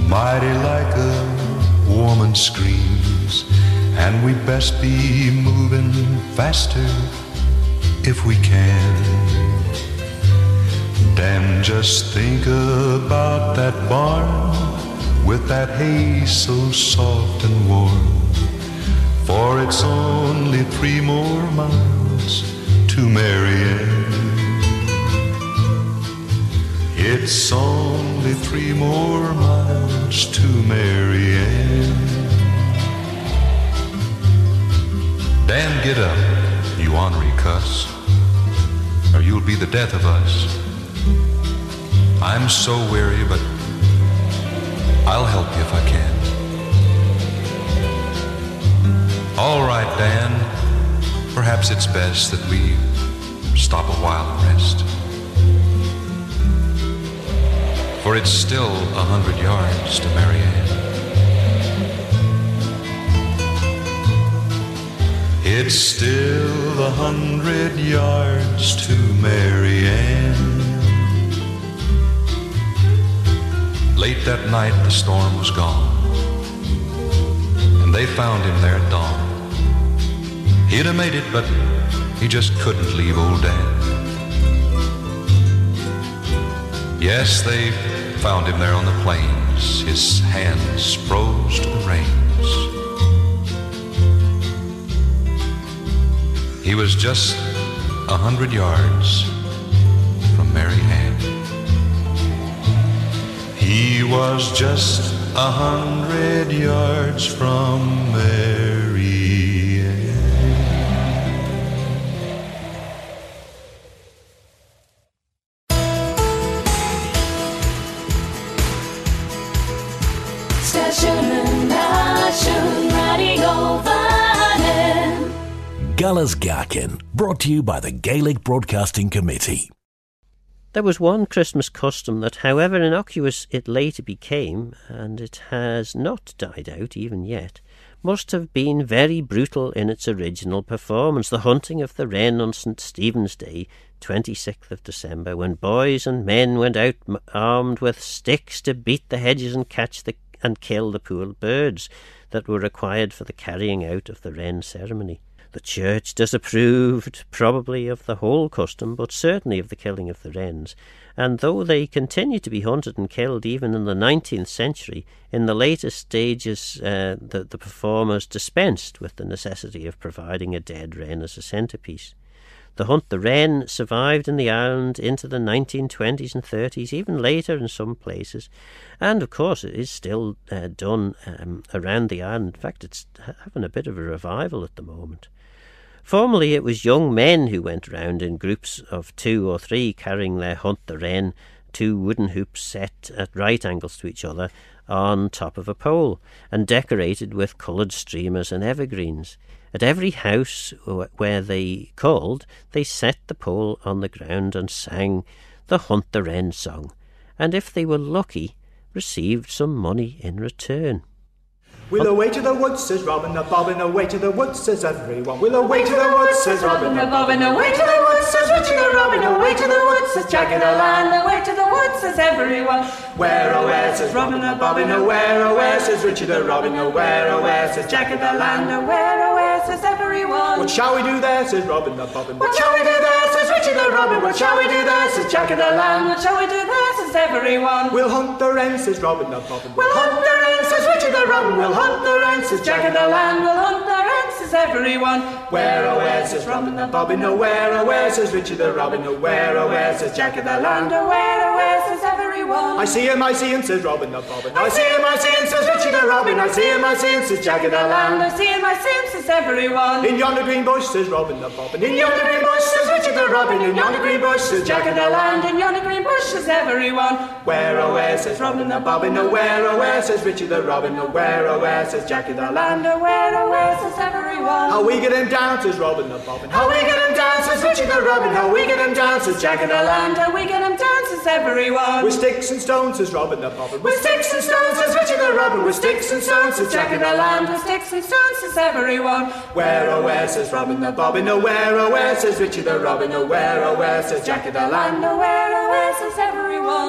mighty like a woman screams. And we'd best be moving faster if we can. Dan, just think about that barn with that hay so soft and warm. For it's only three more miles to Mary Ann. It's only three more miles to Mary Ann. Dan, get up, you ornery cuss, or you'll be the death of us. I'm so weary, but I'll help you if I can. All right, Dan. Perhaps it's best that we stop a while and rest. For it's still a hundred yards to Mary Ann. It's still a hundred yards to Mary Ann. Late that night, the storm was gone, and they found him there at dawn. He'd have made it, but he just couldn't leave old Dan. Yes, they found him there on the plains, his hands froze to the reins. He was just a hundred yards from Mary Ann. He was just a hundred yards from Mary Galasgakin, brought to you by the Gaelic Broadcasting Committee. There was one Christmas custom that, however innocuous it later became, and it has not died out even yet, must have been very brutal in its original performance the hunting of the wren on St. Stephen's Day, 26th of December, when boys and men went out armed with sticks to beat the hedges and catch the and kill the poor birds that were required for the carrying out of the wren ceremony. The church disapproved probably of the whole custom, but certainly of the killing of the wrens, and though they continued to be hunted and killed even in the nineteenth century, in the later stages uh, the, the performers dispensed with the necessity of providing a dead wren as a centrepiece. The hunt the wren survived in the island into the 1920s and 30s, even later in some places, and of course it is still uh, done um, around the island. In fact, it's having a bit of a revival at the moment. Formerly, it was young men who went round in groups of two or three carrying their hunt the wren, two wooden hoops set at right angles to each other on top of a pole, and decorated with coloured streamers and evergreens. At every house where they called, they set the pole on the ground and sang the Hunt the Wren song, and if they were lucky, received some money in return. We'll away to the woods, says Robin the Bobbin, away to the woods, says everyone. We'll away to the woods, says Robin the Bobbin, away to the woods, says Richie the Robin, away to the woods, says Jack of the Land, away to the woods, says everyone. Where, oh, where, says Robin the Bobbin, where, oh, where, says Richie the Robin, where, oh, where, says Jack of the Land, where, oh, where, says everyone. What shall we do there, says Robin the Bobbin, what shall we do there, says Richie the Robin, what shall we do there, says Jack of the Land, what shall we do there, says everyone. We'll hunt the wren, says Robin the Bobbin, we'll hunt the wren, says Richie the Robin, we'll hunt the says Jack of the Land, we'll hunt the says everyone. Where, oh, where, says Robin the Bobbin, oh, where, oh, where, says Richie the Robin, oh, where, oh, where, says Jack of the Land, oh, where, oh, where, says everyone. I see him, I see him, says Robin the Bobbin, I see him, I see him, says Richie the Robin, I see him, I see him, says Jack of the Land, I see him, I see him, says everyone. In yonder green bush, says Robin the Bobbin, in yonder green bush, says Richie the Robin, in yonder green bush, says Jack of the Land, in yonder green bush, says everyone. Where, oh, where, says Robin the Bobbin, oh, where, oh, where, says Richie the Robin, oh, where, oh, where, says Jack of the Land, oh, where, oh, where, says everyone. How we get him down, says Robin the Bobbin, how we get him down, says Richie the Robin, how we get him down, says Jack of the Land, how we get him down, says everyone. With sticks and stones, says Robin the Bobbin, with sticks and stones, says Richie the Robin, with sticks and stones, says Jack of the Land, with sticks and stones, says everyone. Where, oh, where, says Robin the Bobbin, oh, where, oh, where, says Richie the Robin, oh, where, oh, where, says Jack of the Land, oh, where, oh, where, says.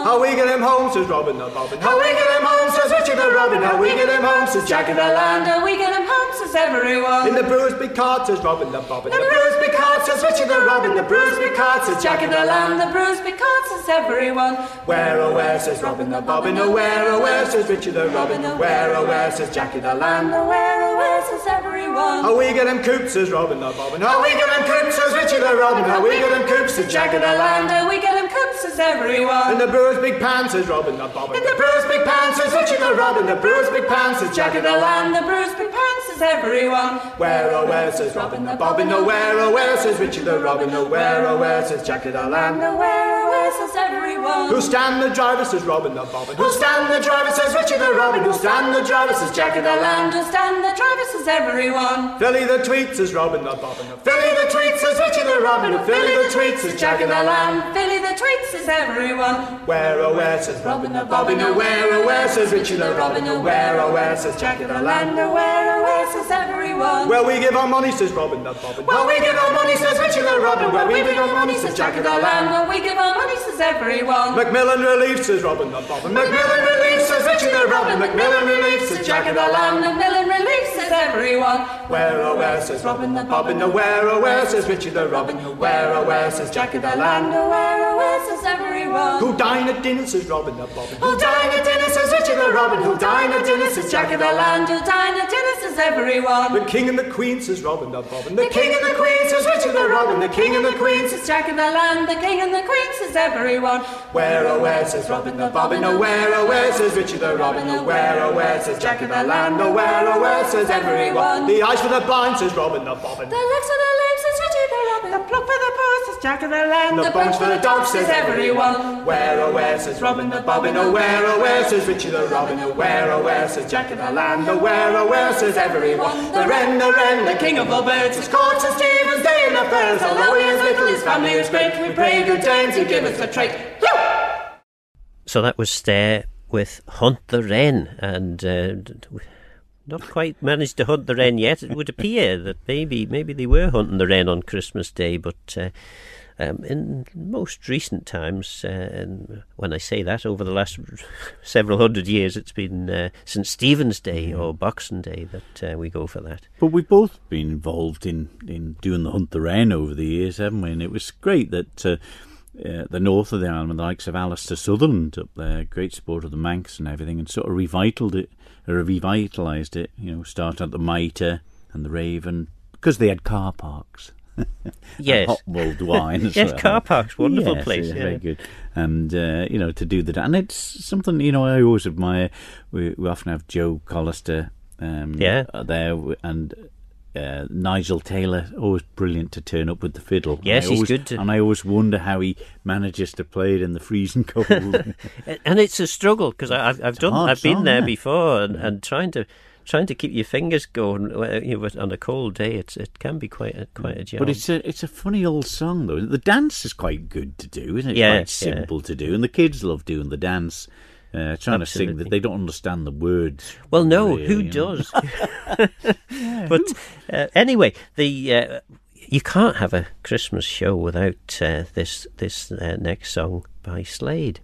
How we get him home, says Robin the Bobbin, how we get him home, says Richie the Robin, how we get him home, says Jack of the Land, how we get him home, says everyone. In the brewer's big cart, says Robin the Bobbin, the brewer's big cart, says Richie the Robin, the brewer's big cart, says Jack of the Land, the brewer's big cart, says everyone. Where, oh, where, says Robin the Bobbin, oh, where, oh, where, says Richie the Robin, oh, where, oh, where, says Jack of the Land, oh, where, oh, where, says everyone. How we get him coops, says Robin the Bobbin, how we get him coops, says Richie the Robin, how we get him coops, says Jack of the Land, how we get him coops, says everyone. In the brewer's big pan, says Robin the Bobbin, in the brewer's big pan, says Richie the Robin, the brewer's big pan, says Jack of the Land, the brewer's big pan, says everyone. Where, oh, where, says Robin the Bobbin, oh, where, oh, where, says Richie the Robin, oh, where, oh, where, says Jack of the Land, oh, where, where, everyone. Who stand the driver, says Robin the Bobbin, who stand the driver, says Richie the Robin, who stand the driver, says Jack of the Land, who stand the driver, says everyone. Philly the tweet, says Robin the Bobbin, Philly the tweet, says Richie the Robin, Philly the tweet, says Jack of the Land, Philly the tweet, says everyone. Where, oh, where, says Robin the Bobbin, oh, where, oh, where, says Richie the Robin, oh, where, oh, where, says Jack of the Land, oh, where, oh, where, says everyone. Where we give our money, says Robin the Bobbin, where we give our money, says Richie the Robin, where we give our money, says Jack of the Land, where we give our says everyone. Macmillan relief, says Robin the Bobbin, Macmillan relief, says Richie the Robin, Macmillan relief, says Jack of the Land, Macmillan relief, says everyone. Where, oh, where, says Robin the Bobbin, oh, where, oh, where, says Richie the Robin, where, oh, where, says Jack of the Land, oh, where, oh, where, says everyone. Who Who'll dine at dinner, says Robin the Bobbin. Who'll dine at dinner, says Richard the Robin. Who'll dine at dinner, says Jack of the Land. Who'll dine at dinner, says everyone. The king and the queen, says Robin the Bobbin. The king and the queen, says Richard the Robin. The king and the queen, says Jack of the land, the king and the queen, says everyone. Where, oh, where, says Robin the Bobbin. Oh, where, oh, where, says Richard the Robin. Oh, where, oh, where, says Jack of the Land. Oh, where, oh, where, says everyone. The eyes for the blind, says Robin the Bobbin. The legs for the lame, says Richard the robin. The pluck for the paws, says Jack of the Land. The bones for the dogs, says everyone. Where, oh, where, says Robin the Bobbin. Oh, where, oh, where, says Richard the Robin. Oh, where, oh, where, says Jack of the Land. Oh, where, oh, where, says everyone. The wren, the wren, the king of all birds, is caught St. Stephen's Day in the fairs. Although he is little, his family is great. We pray good dames, he give us the trait. So that was Stare with Hunt the Wren, and uh, d- d- not quite managed to hunt the wren yet. It would appear that maybe maybe they were hunting the wren on Christmas Day, but uh, um, in most recent times, uh, and when I say that, over the last <laughs> several hundred years, it's been uh, St Stephen's Day or Boxing Day that uh, we go for that. But we've both been involved in, in doing the Hunt the Wren over the years, haven't we? And it was great that uh, the north of the island, the likes of Alistair Sutherland up there, great support of the Manx and everything, and sort of revitalized it, or revitalised it, you know, starting at the Mitre and the Raven, because they had car parks. <laughs> Yes. hot mulled wine as <laughs> Yes, well. car parks, wonderful Yes, place, yeah, yeah. very good. And uh, you know, to do that, and it's something you know I always admire. We we often have Joe Collister, um, Yeah. uh, there, and uh, Nigel Taylor, always brilliant to turn up with the fiddle. Yes, I he's good to- and I always wonder how he manages to play it in the freezing cold. <laughs> <laughs> And it's a struggle because I've I've done hard I've been there yeah. before and, and trying to trying to keep your fingers going you know, on a cold day it's it can be quite a, quite a job. But it's a it's a funny old song though. The dance is quite good to do, isn't it? Yeah, quite yeah. simple to do, and the kids love doing the dance. Uh, trying to sing that they don't understand the words. well, no, really, who does? <laughs> <laughs> but uh, anyway, the uh, you can't have a Christmas show without uh, this this uh, next song by Slade.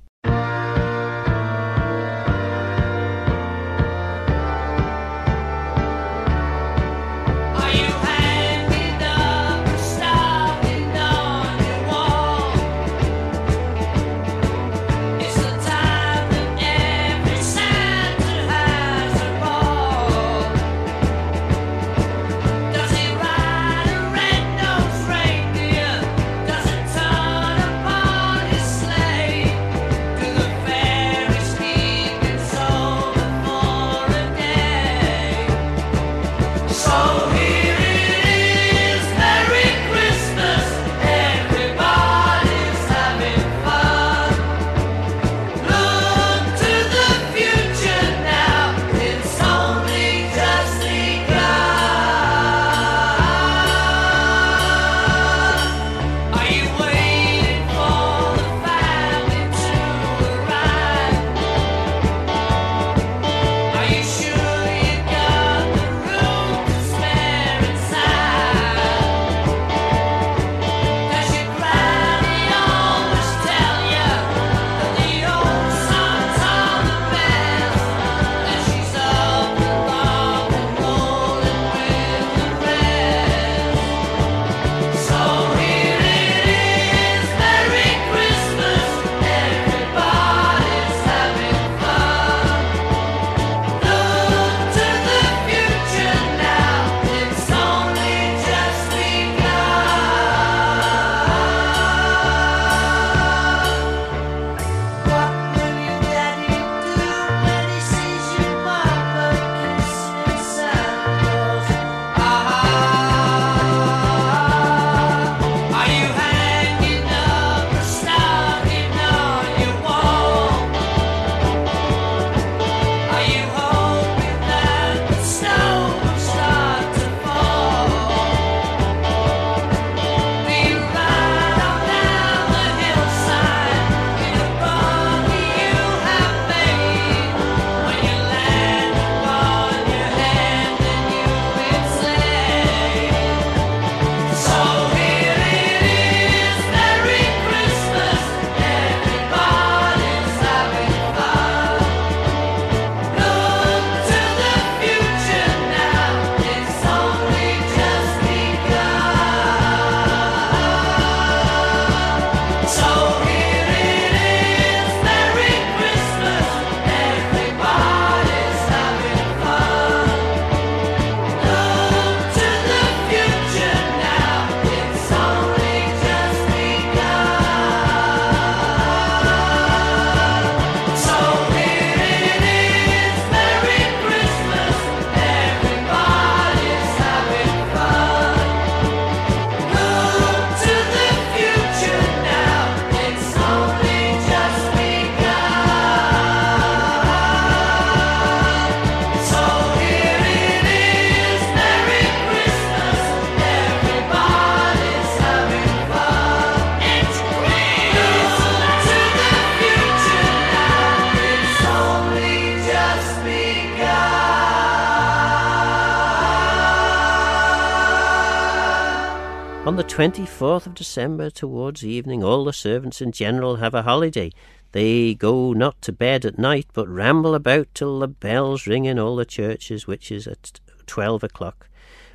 24th of December, towards evening, all the servants in general have a holiday. They go not to bed at night, but ramble about till the bells ring in all the churches, which is at twelve o'clock.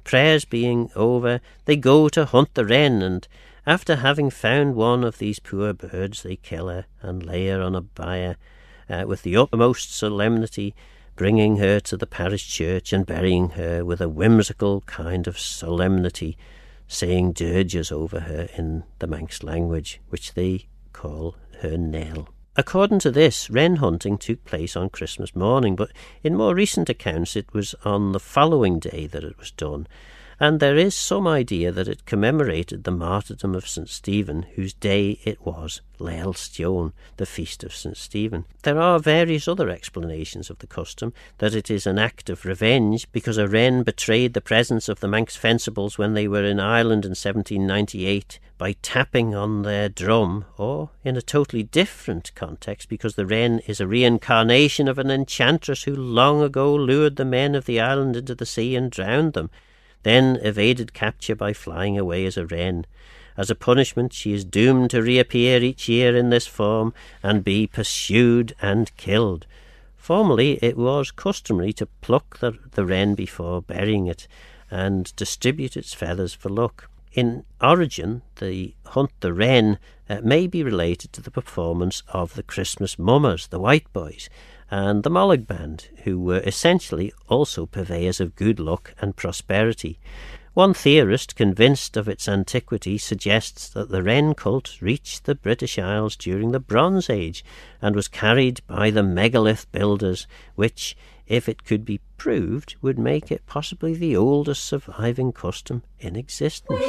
Prayers being over, they go to hunt the wren, and after having found one of these poor birds, they kill her and lay her on a bier uh, with the utmost solemnity, bringing her to the parish church and burying her with a whimsical kind of solemnity, saying dirges over her in the Manx language, which they call her Nell. According to this, wren hunting took place on Christmas morning, but in more recent accounts it was on the following day that it was done, and there is some idea that it commemorated the martyrdom of St. Stephen, whose day it was, Laa'l Steaoin, the feast of St. Stephen. There are various other explanations of the custom, that it is an act of revenge because a wren betrayed the presence of the Manx Fencibles when they were in Ireland in 1798 by tapping on their drum, or in a totally different context because the wren is a reincarnation of an enchantress who long ago lured the men of the island into the sea and drowned them then evaded capture by flying away as a wren. As a punishment, she is doomed to reappear each year in this form and be pursued and killed. Formerly, it was customary to pluck the, the wren before burying it and distribute its feathers for luck. In origin, the hunt the wren uh, may be related to the performance of the Christmas mummers, the White Boys, and the Mollag Band, who were essentially also purveyors of good luck and prosperity. One theorist, convinced of its antiquity, suggests that the wren cult reached the British Isles during the Bronze Age and was carried by the megalith builders, which, if it could be proved, would make it possibly the oldest surviving custom in existence.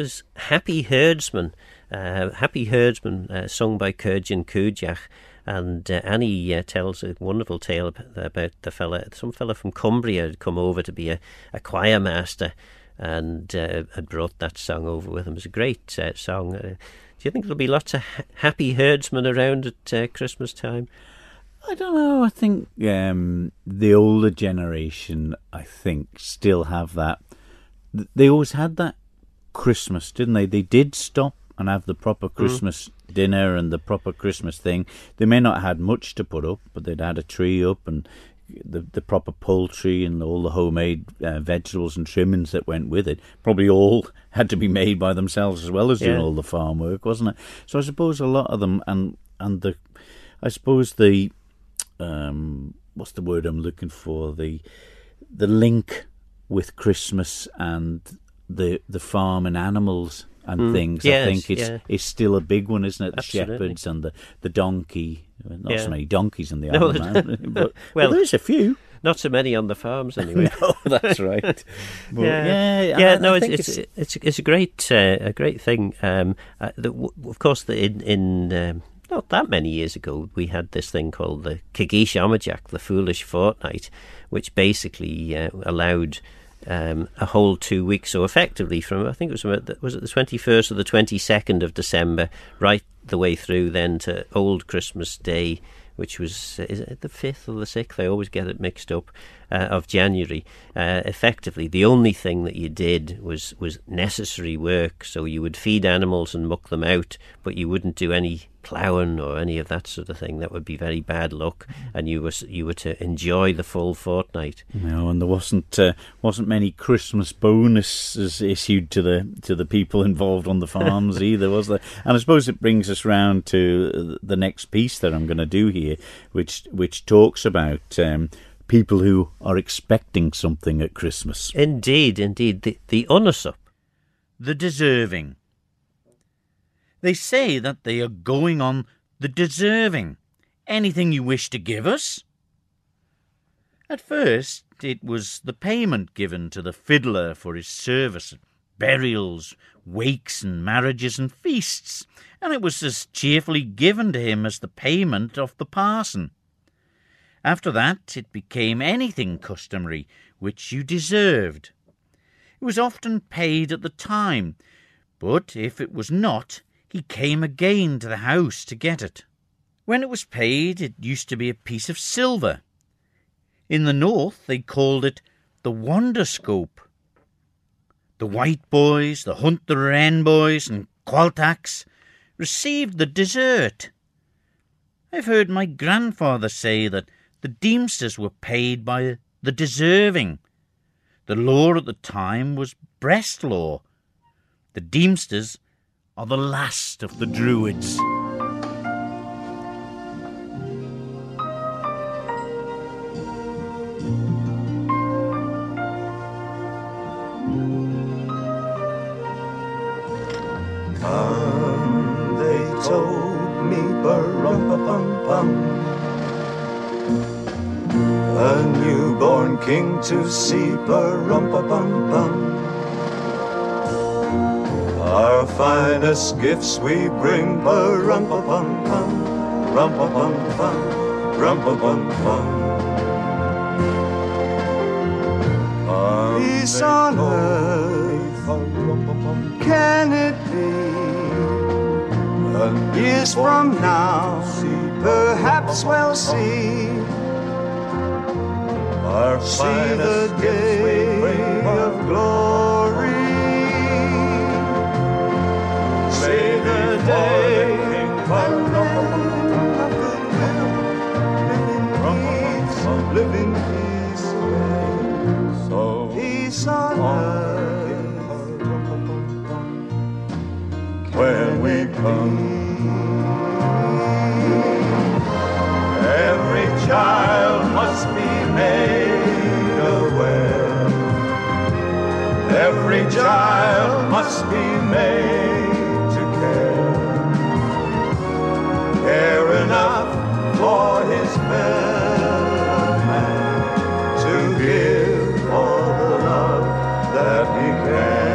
Was Happy Herdsman, uh, Happy Herdsman, uh, sung by Caarjyn Cooidjagh. And uh, Annie uh, tells a wonderful tale about the fella, some fella from Cumbria had come over to be a, a choir master and uh, had brought that song over with him. It was a great uh, song. Uh, do you think there'll be lots of ha- happy herdsmen around at uh, Christmas time? I don't know. I think um, the older generation, I think, still have that. They always had that Christmas, didn't they? They did stop and have the proper Mm. Christmas dinner and the proper Christmas thing. They may not have had much to put up, but they'd had a tree up and the the proper poultry and all the homemade uh, vegetables and trimmings that went with it. Probably all <laughs> had to be made by themselves as well as doing Yeah. all the farm work, wasn't it? So I suppose a lot of them and and the I suppose the um what's the word I'm looking for the the link with Christmas and the the farm and animals and Mm. things. Yes, I think it's yeah. it's still a big one, isn't it? The Absolutely. shepherds and the the donkey. Not Yeah. so many donkeys in the <laughs> No, island, <laughs> but well, well- there's a few. Not so many on the farms <laughs> anyway. No, that's right. But, yeah, yeah, yeah. I- no, I it's, it's it's it's a great uh, a great thing. Um, uh, the, w- of course, the, in in um, not that many years ago, we had this thing called the Kegeesh Ommidjagh, the Foolish Fortnight, which basically uh, allowed. Um, a whole two weeks, so effectively from I think it was the, was it the twenty first or the twenty second of December, right the way through then to Old Christmas Day, which was is it the fifth or the sixth? I always get it mixed up. Uh, of January, uh, effectively, the only thing that you did was was necessary work. So you would feed animals and muck them out, but you wouldn't do any ploughing or any of that sort of thing. That would be very bad luck, and you were you were to enjoy the full fortnight. No, and there wasn't uh, wasn't many Christmas bonuses issued to the to the people involved on the <laughs> farms either, was there? And I suppose it brings us round to the next piece that I'm going to do here, which which talks about um, people who are expecting something at Christmas. Indeed, indeed, the the unusup. The deserving. They say that they are going on the deserving. Anything you wish to give us? At first, it was the payment given to the fiddler for his service at burials, wakes, and marriages and feasts, and it was as cheerfully given to him as the payment of the parson. After that, it became anything customary which you deserved. It was often paid at the time, but if it was not, he came again to the house to get it. When it was paid, it used to be a piece of silver. In the north, they called it the wonder scope. The white boys, the hunt the wren boys, and Qualtaghs received the dessert. I've heard my grandfather say that the Deemsters were paid by the deserving. The law at the time was breast law. The Deemsters are the last of the Druids. Come, they told me, bum A newborn king to see, bum bum Our finest gifts we bring, bum bum bum rum bum bum rum bum bum Peace on earth, can it be? Years from now, perhaps we'll see. Our see the day of glory. See the day when men of goodwill live in peace, live peace. So peace on earth when we come. Every child must be made Every child must be made to care. Care enough for his fellow man to give all the love that he can.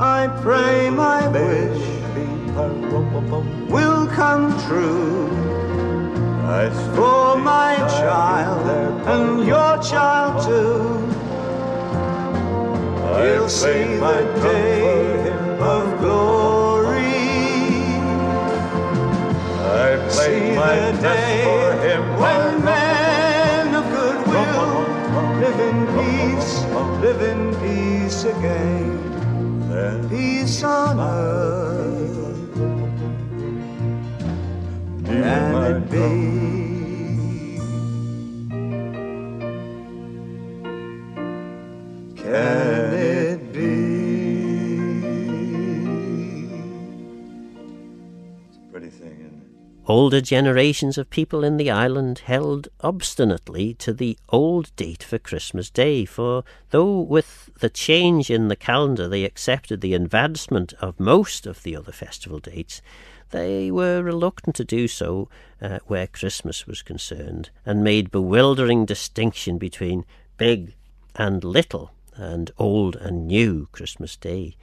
I pray my wish will come true for my see the day of glory. I see the day when men of goodwill live in peace, live in peace again. Peace on earth, can it be? Older generations of people in the island held obstinately to the old date for Christmas Day, for though with the change in the calendar they accepted the advancement of most of the other festival dates, they were reluctant to do so uh, where Christmas was concerned, and made bewildering distinction between big and little, and old and new Christmas Day.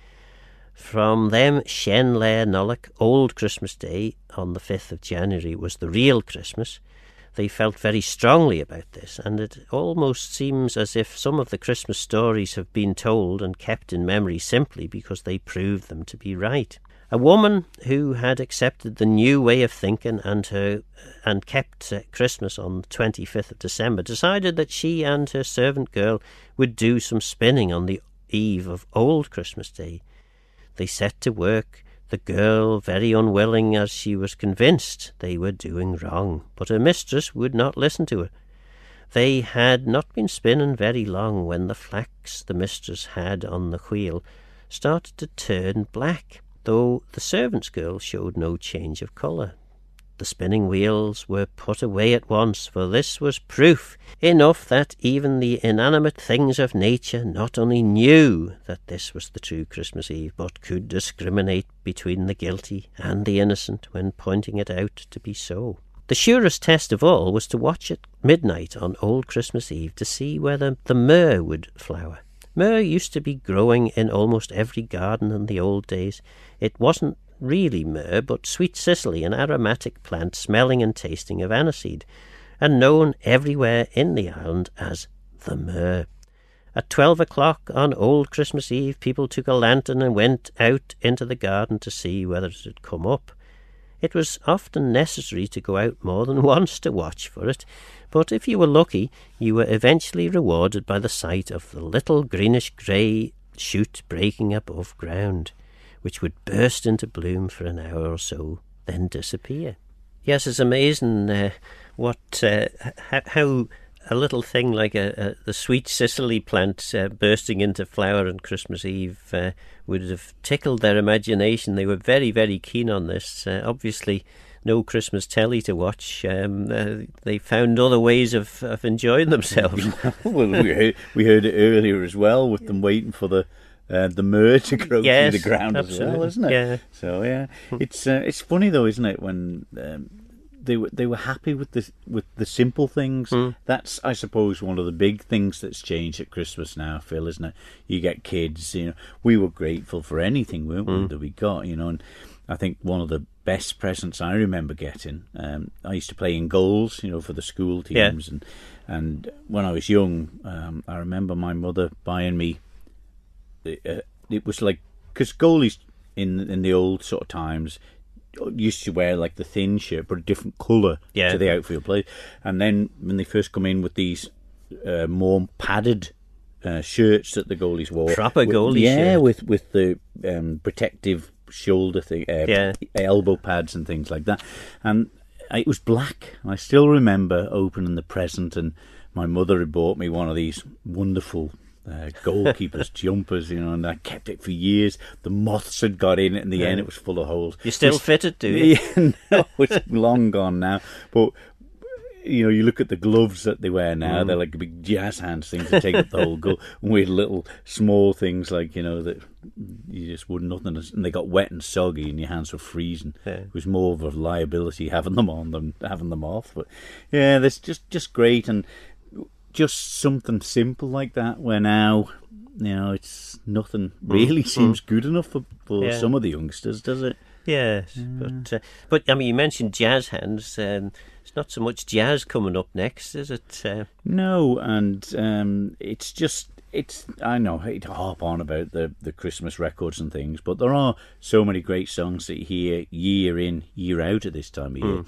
From them, Shenn Laa Nollick, Old Christmas Day on the 5th of January was the real Christmas. They felt very strongly about this, and it almost seems as if some of the Christmas stories have been told and kept in memory simply because they proved them to be right. A woman who had accepted the new way of thinking and her and kept uh, Christmas on the 25th of December decided that she and her servant girl would do some spinning on the eve of Old Christmas Day. They set to work, the girl very unwilling as she was convinced they were doing wrong, but her mistress would not listen to her. They had not been spinning very long when the flax the mistress had on the wheel started to turn black, though the servant's girl showed no change of colour. The spinning wheels were put away at once, for this was proof enough that even the inanimate things of nature not only knew that this was the true Christmas Eve, but could discriminate between the guilty and the innocent when pointing it out to be so. The surest test of all was to watch at midnight on Old Christmas Eve to see whether the myrrh would flower. Myrrh used to be growing in almost every garden in the old days. It wasn't really myrrh, but sweet cicely, an aromatic plant smelling and tasting of aniseed, and known everywhere in the island as the myrrh. At twelve o'clock on Old Christmas Eve, people took a lantern and went out into the garden to see whether it had come up. It was often necessary to go out more than <laughs> once to watch for it, but if you were lucky, you were eventually rewarded by the sight of the little greenish grey shoot breaking above ground, which would burst into bloom for an hour or so, then disappear. Yes, it's amazing uh, what uh, h- how a little thing like a, a the sweet cicely plant uh, bursting into flower on Christmas Eve uh, would have tickled their imagination. They were very, very keen on this. Uh, obviously, no Christmas telly to watch. Um, uh, they found other ways of, of enjoying themselves. <laughs> well, we heard, we heard it earlier as well with them waiting for the uh, the myrrh to grow Yes, through the ground as well, isn't it? Yeah. So yeah, it's uh, it's funny though, isn't it? When um, they were they were happy with the with the simple things. Hmm. That's I suppose one of the big things that's changed at Christmas now, Phil, isn't it? You get kids. You know, we were grateful for anything, weren't Hmm. we, that we got. You know, and I think one of the best presents I remember getting. Um, I used to play in goals, you know, for the school Yeah. teams, and and when I was young, um, I remember my mother buying me. Uh, it was like because goalies in in the old sort of times used to wear like the thin shirt but a different colour Yeah. to the outfield players, and then when they first come in with these uh, more padded. Uh, shirts that the goalies wore, Proper With- goalie yeah, shirt. with with the um, protective shoulder thing, uh, Yeah. elbow pads and things like that. And it was black. I still remember opening the present, and my mother had bought me one of these wonderful uh, goalkeepers <laughs> jumpers, you know, and I kept it for years. The moths had got in it, in the end, it was full of holes. You still It's- fitted, do you? <laughs> Yeah, no, it's long gone now. But you know, you look at the gloves that they wear now; Mm. they're like big jazz hands things that take up the whole <laughs> we had little small things like you know that you just would nothing, and they got wet and soggy, and your hands were freezing. Yeah. It was more of a liability having them on than having them off. But yeah, that's just just great, and just something simple like that. Where now. You know, it's nothing really seems good enough for, for Mm. Yeah. some of the youngsters, does it? Yes, but uh, but I mean, you mentioned jazz hands. Um, it's not so much jazz coming up next, is it? Uh, No, and um, it's just it's I know I hate to harp on about the the Christmas records and things, but there are so many great songs that you hear year in year out at this time of year,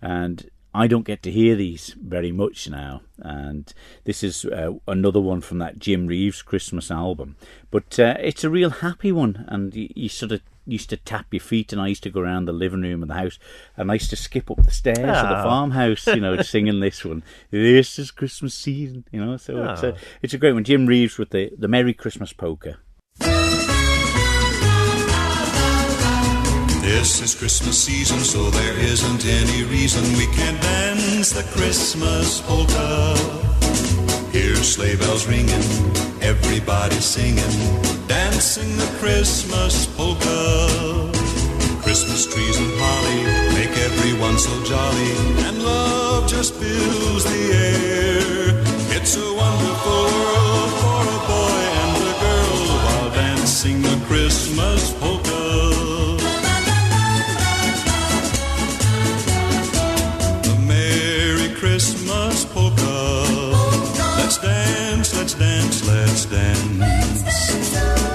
and I don't get to hear these very much now, and this is uh, another one from that Jim Reeves Christmas album. But uh, it's a real happy one, and you, you sort of used to tap your feet, and I used to go around the living room of the house, and I used to skip up the stairs of the Ah. farmhouse, you know, singing this one. This is Christmas season, you know. So it's Ah. a it's a great one. Jim Reeves with the the Merry Christmas polka. This is Christmas season, so there isn't any reason we can't dance the Christmas polka. Hear sleigh bells ringing, everybody singing, dancing the Christmas polka. Christmas trees and holly make everyone so jolly, and love just fills the air. It's a wonderful world for a boy and a girl while dancing the Christmas polka. Dance, dance.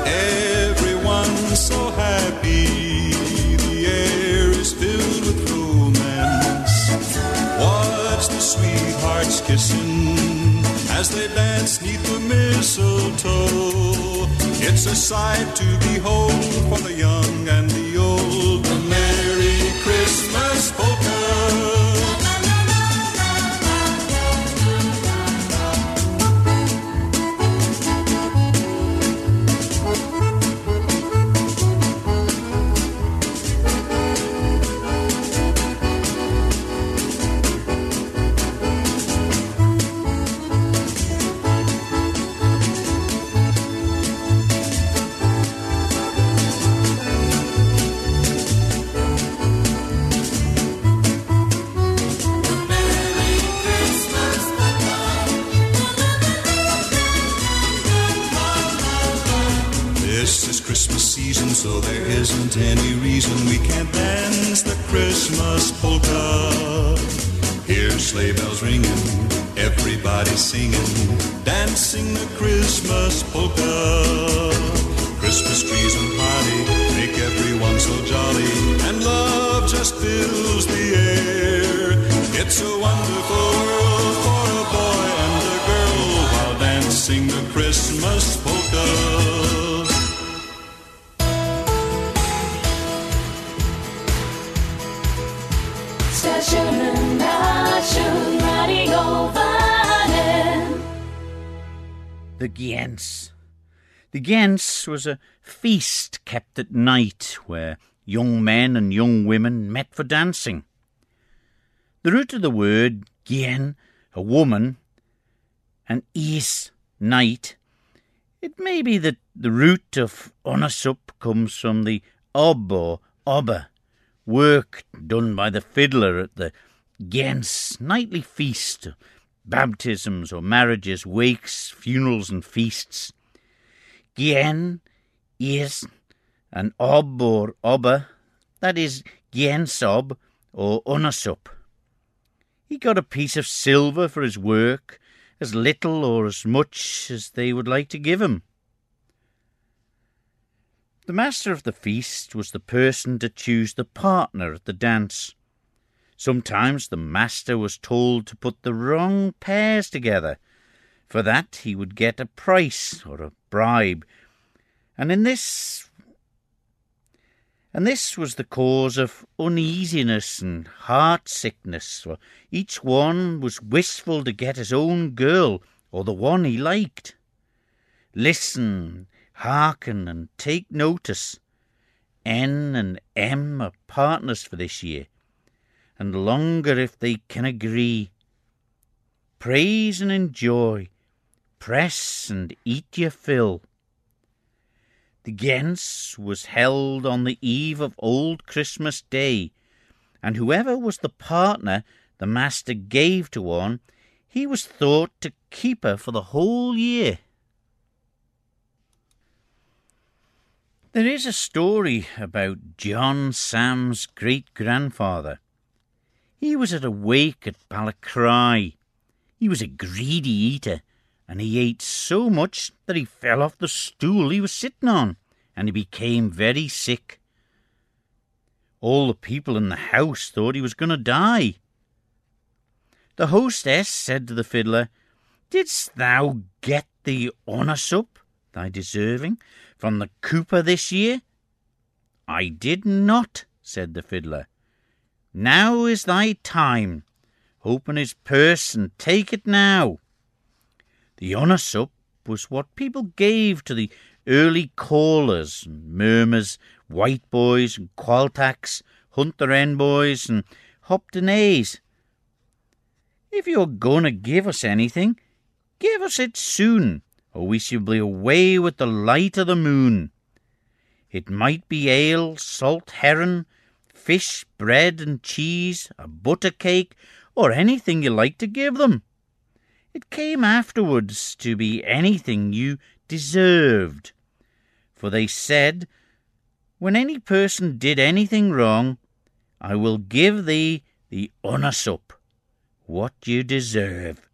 Everyone's so happy. The air is filled with romance. Watch the sweethearts kissing as they dance neath the mistletoe. It's a sight to behold for the young and the old. A Merry Christmas polka. Season, so there isn't any reason we can't dance the Christmas polka. Hear sleigh bells ringing, everybody singing, dancing the Christmas polka. Christmas trees and party make everyone so jolly, and love just fills the air. It's a wonderful world for a boy and a girl while dancing the Christmas polka. The Gens. The Gens was a feast kept at night where young men and young women met for dancing. The root of the word Gien, a woman, and is, night, it may be that the root of Onasup comes from the ob or obba, work done by the fiddler at the Gens nightly feast, baptisms or marriages, wakes, funerals, and feasts. Gien is an ob or obba, that is Giensob or Unasup. He got a piece of silver for his work, as little or as much as they would like to give him. The master of the feast was the person to choose the partner at the dance. Sometimes the master was told to put the wrong pairs together. For that he would get a price or a bribe. And in this and this was the cause of uneasiness and heart sickness, for each one was wistful to get his own girl or the one he liked. Listen, hearken, and take notice. N and M are partners for this year, and longer if they can agree. Praise and enjoy, press and eat your fill. The Gens was held on the eve of Old Christmas Day, and whoever was the partner the master gave to one, he was thought to keep her for the whole year. There is a story about John Sam's great grandfather. He was at a wake at Balacry. He was a greedy eater, and he ate so much that he fell off the stool he was sitting on, and he became very sick. All the people in the house thought he was going to die. The hostess said to the fiddler, Didst thou get the honour sup, thy deserving, from the cooper this year? I did not, said the fiddler. Now is thy time. Open his purse and take it now. The honour sup was what people gave to the early callers and murmurs, white boys and qualtaghs, hunter hen boys and Hop-tu-Naa's. If you're going to give us anything, give us it soon, or we shall be away with the light of the moon. It might be ale, salt herring, fish, bread and cheese, a butter cake, or anything you like to give them. It came afterwards to be anything you deserved. For they said, When any person did anything wrong, I will give thee the honour sup, what you deserve.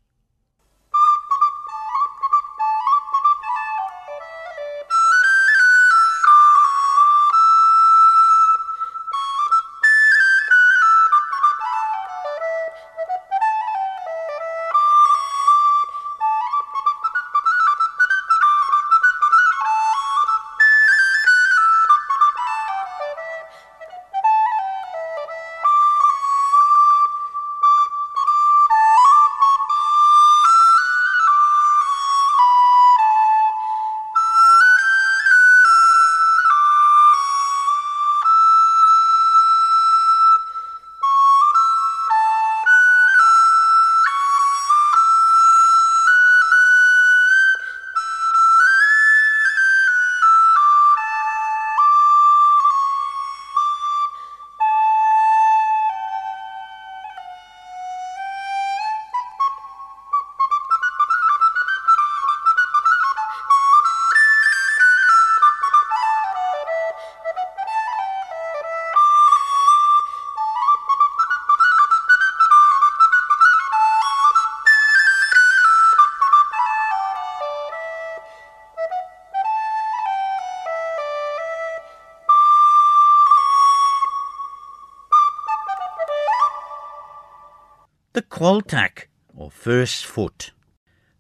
The Qualtagh, or first foot.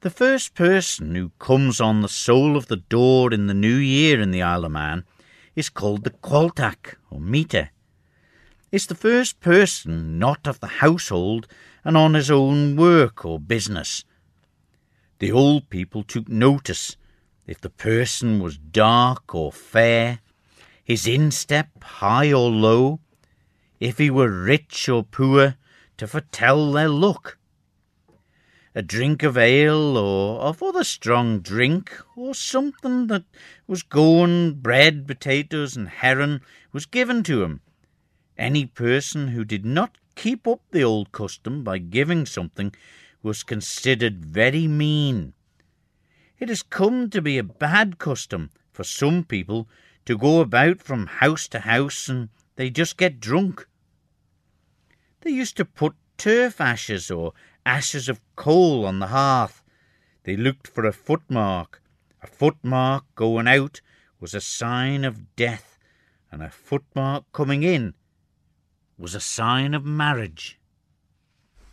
The first person who comes on the sole of the door in the new year in the Isle of Man is called the Qualtagh, or meter. It's the first person not of the household and on his own work or business. The old people took notice if the person was dark or fair, his instep high or low, if he were rich or poor, to foretell their luck. A drink of ale or of other strong drink or something that was going, bread, potatoes, and herring, was given to him. Any person who did not keep up the old custom by giving something was considered very mean. It has come to be a bad custom for some people to go about from house to house and they just get drunk. They used to put turf ashes or ashes of coal on the hearth. They looked for a footmark. A footmark going out was a sign of death, and a footmark coming in was a sign of marriage.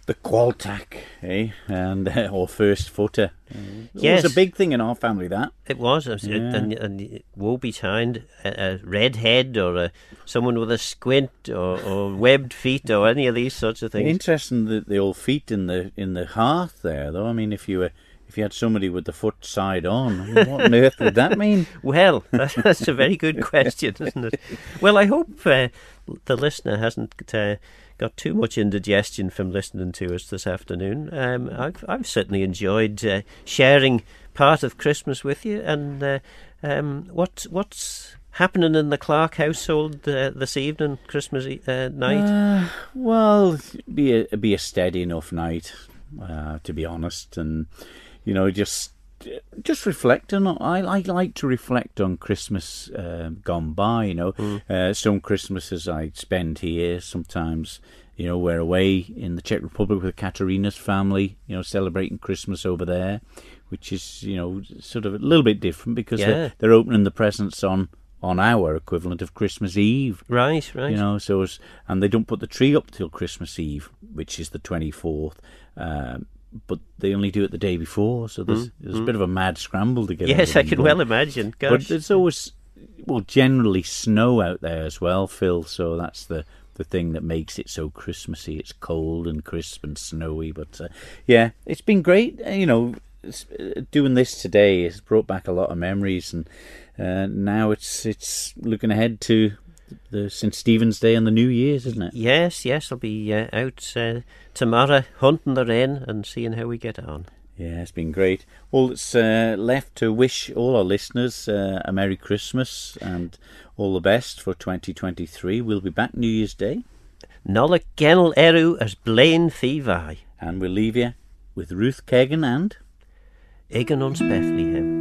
The Qualtagh, eh? And uh, or first footer. It Yes. was a big thing in our family. That It was, it was- Yeah. and, and woe betide a, a red head or a, someone with a squint or, or webbed feet or any of these sorts of things. interesting the, the old feet in the in the hearth there, though. I mean, if you were if you had somebody with the foot side on, what on earth would that mean? <laughs> Well, that- <laughs> that's a very good question, isn't it? Well, I hope uh, the listener hasn't uh, got too much indigestion from listening to us this afternoon. Um, I've, I've certainly enjoyed uh, sharing part of Christmas with you. And uh, um, what what's happening in the Clark household uh, this evening, Christmas uh, night? Uh, well, it'd be a it'd be a steady enough night, uh, to be honest, and you know, just just reflecting. on I, I like to reflect on Christmas uh, gone by. You know, uh, some Christmases I spend here. Sometimes, you know, we're away in the Czech Republic with Katerina's family. You know, celebrating Christmas over there, which is you know sort of a little bit different because Yeah. they're, they're opening the presents on on our equivalent of Christmas Eve. Right, right. You know, so it's, and they don't put the tree up till Christmas Eve, which is the twenty fourth. Um, but they only do it the day before, so there's, there's a bit of a mad scramble to get. Mm, yes, I can done. well imagine. But Gosh. there's always, well, generally snow out there as well, Phil. So that's the the thing that makes it so Christmassy. It's cold and crisp and snowy, but uh, yeah, it's been great. Uh, You know, uh, doing this today has brought back a lot of memories, and uh, now it's it's looking ahead to the St Stephen's Day and the New Year's, isn't it? Yes, yes, I'll be uh, out uh, tomorrow hunting the rain and seeing how we get on. Yeah, it's been great. All that's uh, left to wish all our listeners uh, a Merry Christmas and all the best for 2023. We'll be back New Year's Day. Nolla Gennel Eru as Blaine Thivai. And we'll leave you with Ruth Keggin and Egan ons Bethlehem.